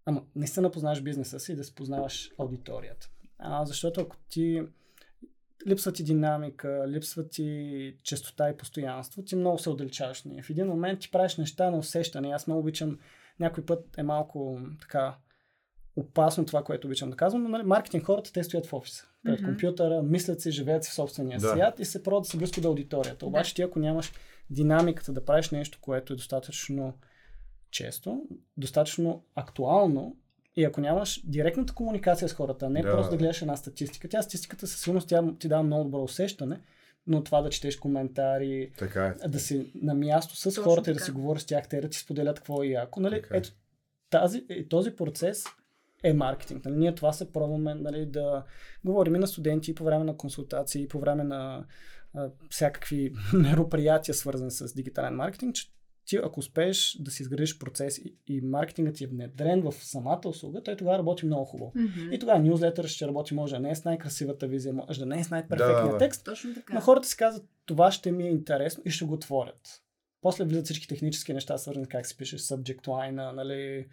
ама наистина познаваш бизнеса си и да познаваш аудиторията. А, защото ако ти липсва ти динамика, липсва ти честота и постоянство, ти много се отдалечаваш. В един момент ти правиш неща на усещане. Аз много обичам, някой път е малко така опасно това, което обичам да казвам, но нали, маркетинг хората, те стоят в офиса, пред mm-hmm. компютъра, мислят си, живеят си в собствения да. свят и се пробват да се близко до аудиторията. Обаче ти ако нямаш динамиката да правиш нещо, което е достатъчно често, достатъчно актуално и ако нямаш директната комуникация с хората, не да. просто да гледаш една статистика, тя статистиката със сигурност тя ти дава много добро усещане, но това да четеш коментари, така е. да си на място с Точно хората така. и да си говориш с тях, те да ти споделят какво е яко. Нали? Е. Ето, тази, този процес е маркетинг. Нали? Ние това се пробваме нали, да говорим и на студенти, и по време на консултации, и по време на а, всякакви мероприятия, свързани с дигитален маркетинг, че ти ако успееш да си изградиш процес и, и маркетингът ти е внедрен в самата услуга, той тогава работи много хубаво. Мгм. И тогава нюзлетър ще работи, може да не е с най-красивата визия, може да не е с най-перфектния Да, текст, Точно така. но хората си казват, това ще ми е интересно и ще го отворят. После влизат всички технически неща, свързани как си пишеш subject line, нали,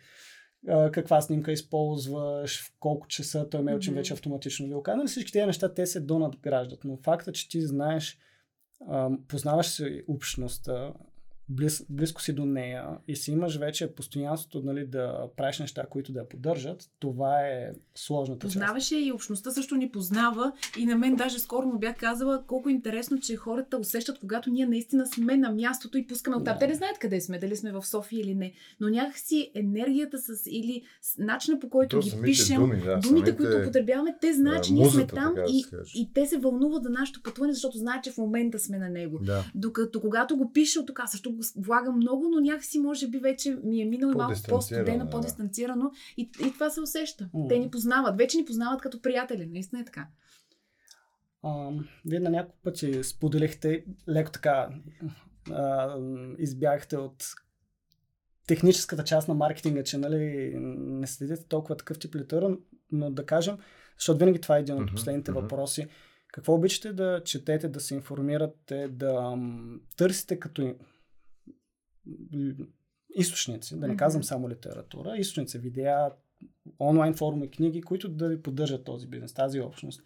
каква снимка използваш, в колко часа той MailChimp Мгм. вече автоматично ви оказва. Нали, всички тези неща, те се донадграждат. Но факта, че ти знаеш, познаваш си общността, близ, близко си до нея и си имаш вече постоянството нали, да правиш неща, които да я поддържат, това е сложната част. Познаваше и общността също ни познава и на мен даже скоро му бях казала колко интересно, че хората усещат, когато ние наистина сме на мястото и пускаме оттам. Да. Те не знаят къде сме, дали сме в София или не, но някакси енергията с или с начина по който То ги пишем, думи, да, думите, самите, които употребяваме, те знаят, а, че ние сме там да и, каже. и те се вълнуват за нашето пътуване, защото знаят, че в момента сме на него. Да. Докато когато го пише от тук, също го влагам много, но някакси може би вече ми е минало и малко по-студено, да. по-дистанцирано и, и това се усеща. М. Те ни познават, вече ни познават като приятели, наистина е така. А, вие на няколко пъти споделихте, леко така а, избягахте от техническата част на маркетинга, че нали, не следите толкова такъв тип литература, но да кажем, защото винаги това е един от последните мгм. въпроси. Какво обичате да четете, да се информирате, да м, търсите като източници, да не казвам само литература, източници, видеа, онлайн форуми, книги, които да ви поддържат този бизнес, тази общност.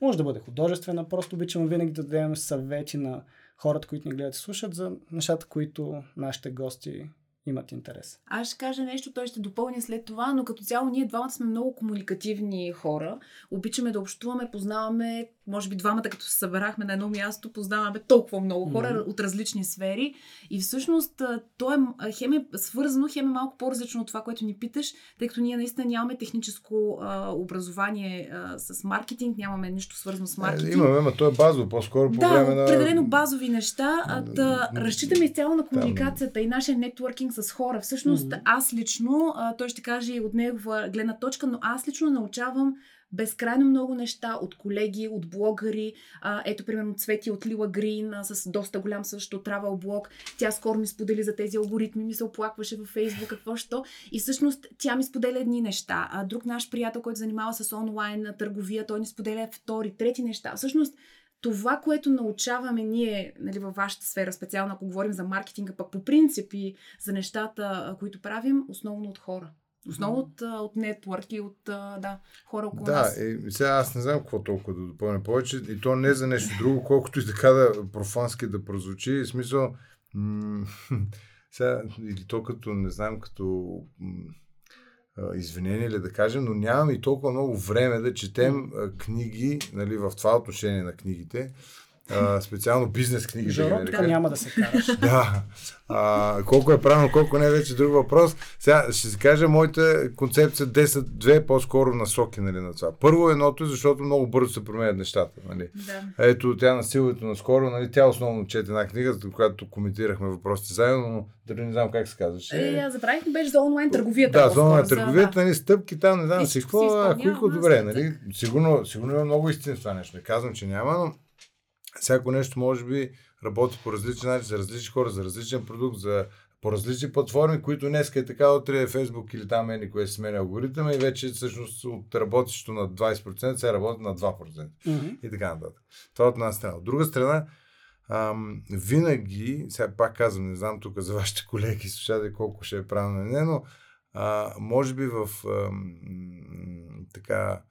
Може да бъде художествена, просто обичаме винаги да дадем съвети на хората, които ни гледат и слушат за нещата, които нашите гости имат интерес. Аз ще кажа нещо, той ще допълни след това, но като цяло ние двамата сме много комуникативни хора. Обичаме да общуваме, познаваме, може би двамата като се събрахме на едно място, познаваме толкова много хора Мгм. от различни сфери. И всъщност то е хем е свързано, хем е малко по-различно от това, което ни питаш, тъй като ние наистина нямаме техническо а, образование а, с маркетинг, нямаме нищо свързано с Е, маркетинг. имаме, но то е базово, по-скоро по Да, време на... определено базови неща. А, да, разчитаме изцяло на комуникацията и нашия нетворкинг с хора. Всъщност, Мгм. аз лично, а, той ще каже от негова гледна точка, но аз лично научавам безкрайно много неща от колеги, от блогъри. А, ето, примерно, Цвети от Лила Грин а, с доста голям също травел блог. Тя скоро ми сподели за тези алгоритми, ми се оплакваше във Фейсбук, какво що. И всъщност тя ми споделя едни неща. А друг наш приятел, който занимава с онлайн търговия, той ни споделя втори, трети неща. Всъщност, това, което научаваме ние нали, във вашата сфера, специално ако говорим за маркетинга, пък по принцип и за нещата, които правим, основно от хора. Основно от, от нетворк и от да, хора около Да, нас. и сега аз не знам какво толкова да допълня повече. И то не за нещо друго, колкото и така да профански да прозвучи. В смисъл, м- сега, или то като, не знам, като м- извинение ли да кажем, но нямаме и толкова много време да четем книги, нали, в това отношение на книгите, а, специално бизнес книги. нарека. да няма да се караш. Да. А, колко е правилно, колко не е вече друг въпрос. Сега ще си кажа моята концепция 10-2 по-скоро насоки нали, на това. Първо едното е, защото много бързо се променят нещата. Нали. Да. Ето тя на силото наскоро, нали, тя основно чете една книга, за която коментирахме въпросите заедно, но дали не знам как се казваше. Е, аз забравих, беше за онлайн търговията. Да, за- търговията, нали, стъпки там, не знам си какво, добре, нали, сигурно, сигурно има много истина в това нещо, не казвам, че няма, но всяко нещо може би работи по различен начин, за различни хора, за различен продукт, за по различни платформи, които днес е така, утре е Facebook или там е никое се сменя алгоритъма и вече всъщност от работещо на 20% сега работи на 2%. Мгм. И така нататък. Това е от една страна. От друга страна, ам, винаги, сега пак казвам, не знам тук за вашите колеги и слушатели колко ще е правилно не, но а, може би в ам, така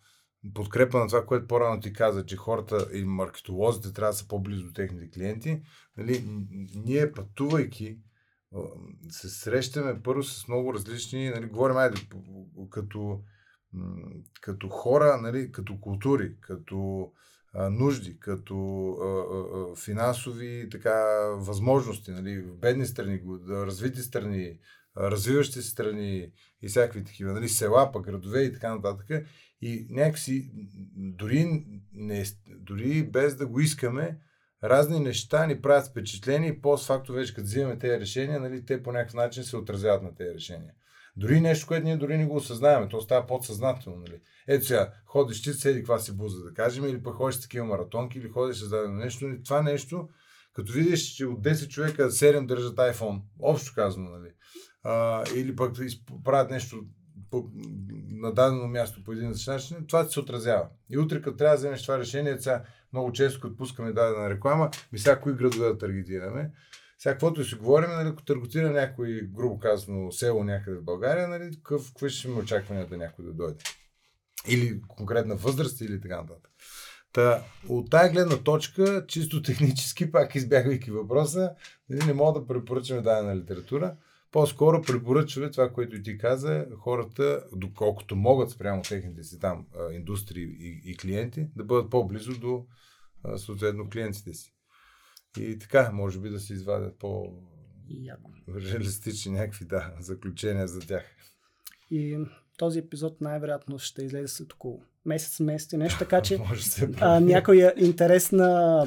подкрепа на това, което по-рано ти каза, че хората и маркетолозите трябва да са по-близо до техните клиенти, нали, ние пътувайки се срещаме първо с много различни, нали, говорим, айде, като, като хора, нали, като култури, като а, нужди, като а, а, финансови така, възможности, нали, в бедни страни, развити страни, развиващи се страни и всякакви такива, нали, села, пък градове и така нататък. И някакси, дори, не, дори без да го искаме, разни неща ни правят впечатление и постфакто вече като взимаме тези решения, нали, те по някакъв начин се отразяват на тези решения. Дори нещо, което ние дори не го осъзнаваме, то става подсъзнателно. Нали. Ето сега, ходиш ти, седи каква си буза, да кажем, или пък ходиш такива маратонки, или ходиш с дадено нещо. И това нещо, Като видиш, че от 10 човека 7 държат iPhone, общо казано, нали? А, или пък правят нещо по, на дадено място по един начин, това се отразява. И утре, като трябва да вземеш това решение, сега много често, като пускаме дадена реклама, ми сега кои градове да таргетираме. Сега, каквото си говорим, нали, ако таргетира някой, грубо казано, село някъде в България, нали, какъв, какви ще има очаквания да някой да дойде? Или конкретна възраст, или така нататък. Та, от тази гледна точка, чисто технически, пак избягвайки въпроса, нали, не мога да препоръчаме дадена литература. По-скоро препоръчваме това, което и ти каза, хората, доколкото могат спрямо техните си там индустрии и, и клиенти, да бъдат по-близо до съответно клиентите си. И така, може би да се извадят по реалистични някакви да, заключения за тях. И този епизод най-вероятно ще излезе след около месец, месец и нещо, така че а, някоя интересна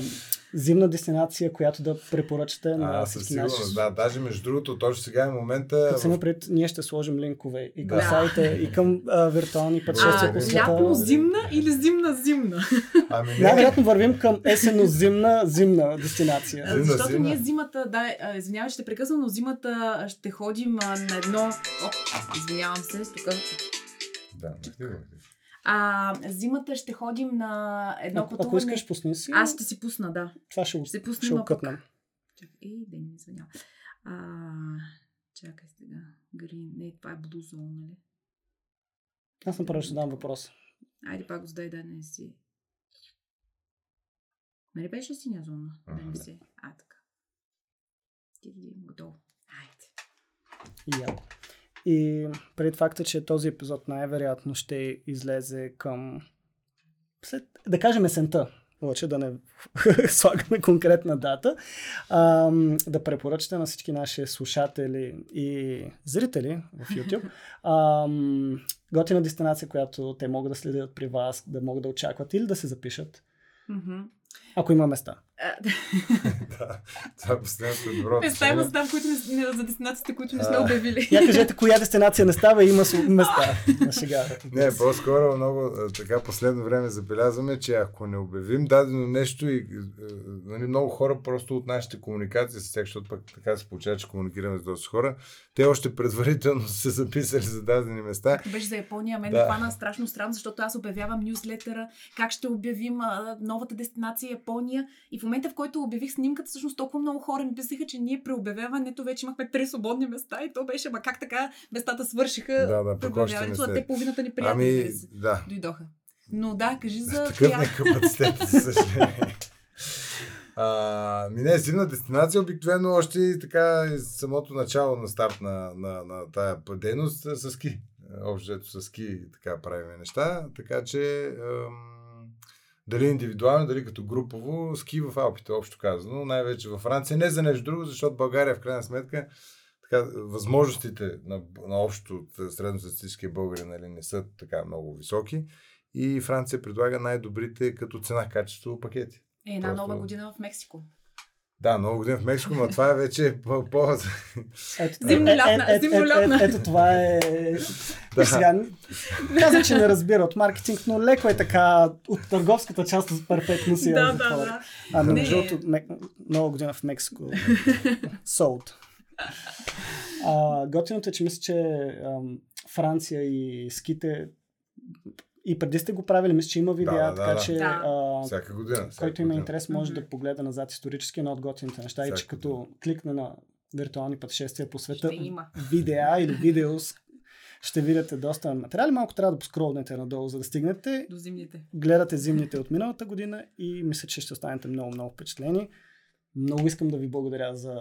зимна дестинация, която да препоръчате на всички наши. Да, даже между другото, точно сега е момента... Като в... пред, ние ще сложим линкове и към да. сайта, и към а, виртуални пътешествия по света. Лятно зимна или зимна зимна? Ами не. Най-вероятно вървим към есенно-зимна зимна дестинация. Зимна, Защото зимна. ние зимата, да, извинявай, ще прекъсвам, но зимата ще ходим на едно... Оп, извинявам се, тук... Да, не а, зимата ще ходим на едно пътуване. Ако искаш, пусни си. Аз ще си пусна, да. Това ще, ще, пусна ще укътнем. Чакай, ей, да не извиня. А, чакай сега. Грин. Не, това е Zone, нали? Аз направо ще дам въпрос. Айде пак го задай да не си. Нали беше синя зона? Да не си. А, така. Ти готово. Айде. Я. И пред факта, че този епизод най-вероятно ще излезе към след, да кажем есента, лъче да не слагаме конкретна дата, а, да препоръчате на всички наши слушатели и зрители в YouTube а, готина дестинация, която те могат да следят при вас, да могат да очакват или да се запишат. Mm-hmm. Ако има места. да, това е последното добро. Места има места, които не, за дестинациите, които не сме обявили. Я кажете, коя дестинация не става и има места на сега. Не, по-скоро много така последно време забелязваме, че ако не обявим дадено нещо и нали, много хора просто от нашите комуникации с тях, защото пък така се получава, че комуникираме с доста хора, те още предварително са се записали за дадени места. Като беше за Япония, мен да. хвана страшно странно, защото аз обявявам нюзлетъра, как ще обявим а, новата дестинация Япония и в момента, в който обявих снимката, всъщност толкова много хора ми писаха, че ние при обявяването вече имахме три свободни места и то беше, ма как така местата свършиха да, да, при обявяването, а те половината ни приятели ами, да. дойдоха. Но да, кажи за Такъв не капацитет, за съжаление. А, ми не, зимна дестинация обикновено още така самото начало на старт на, на, на тая дейност с ски. Общо с ски така правим неща, така че ам, дали индивидуално, дали като групово, ски в Алпите, общо казано, най-вече във Франция. Не за нещо друго, защото България в крайна сметка така, възможностите на, на общо средностатистическия българин нали, не са така много високи и Франция предлага най-добрите като цена-качество пакети. Е, една Просто... нова година в Мексико. Да, много година в Мексико, но това е вече по... Зимно-лятна. Ето това е... Да. Сега, каза, че не разбира от маркетинг, но леко е така от търговската част перфектно си. Да, да, да. А на между много година в Мексико. Sold. А, готиното е, че мисля, че ам, Франция и ските и преди сте го правили, мисля, че има видеа, да, така да, че да. А, всяка година. Всяка който има интерес може mm-hmm. да погледа назад исторически на отготвените неща всяка и че като година. кликне на виртуални пътешествия по света, видеа или видеос, ще видите доста материали. Малко трябва да поскролнете надолу, за да стигнете. До зимните. Гледате зимните от миналата година и мисля, че ще останете много, много впечатлени. Много искам да ви благодаря за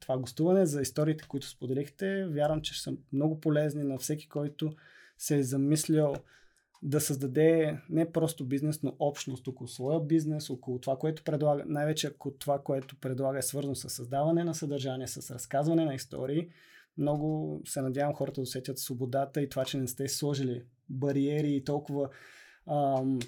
това гостуване, за историите, които споделихте. Вярвам, че ще са много полезни на всеки, който се е замислял да създаде не просто бизнес, но общност около своя бизнес, около това, което предлага, най-вече ако това, което предлага е свързано с създаване на съдържание, с разказване на истории. Много се надявам хората да усетят свободата и това, че не сте сложили бариери и толкова ам,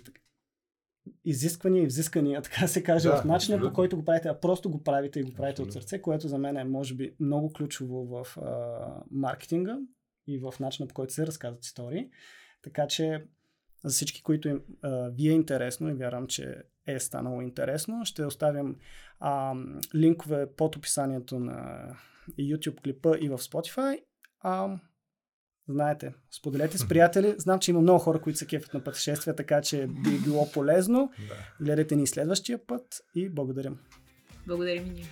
изисквания и взискания, така се каже, да, в начина по който го правите, а просто го правите и го правите абсолютно. от сърце, което за мен е, може би, много ключово в а, маркетинга и в начина по който се разказват истории. Така че За всички, които им, а, ви е интересно и вярвам, че е станало интересно, ще оставям а, линкове под описанието на YouTube клипа и в Spotify. А, знаете, споделете с приятели. Знам, че има много хора, които се кефят на пътешествия, така че би било полезно. Да. Гледайте ни следващия път и благодарим. Благодарим и ние.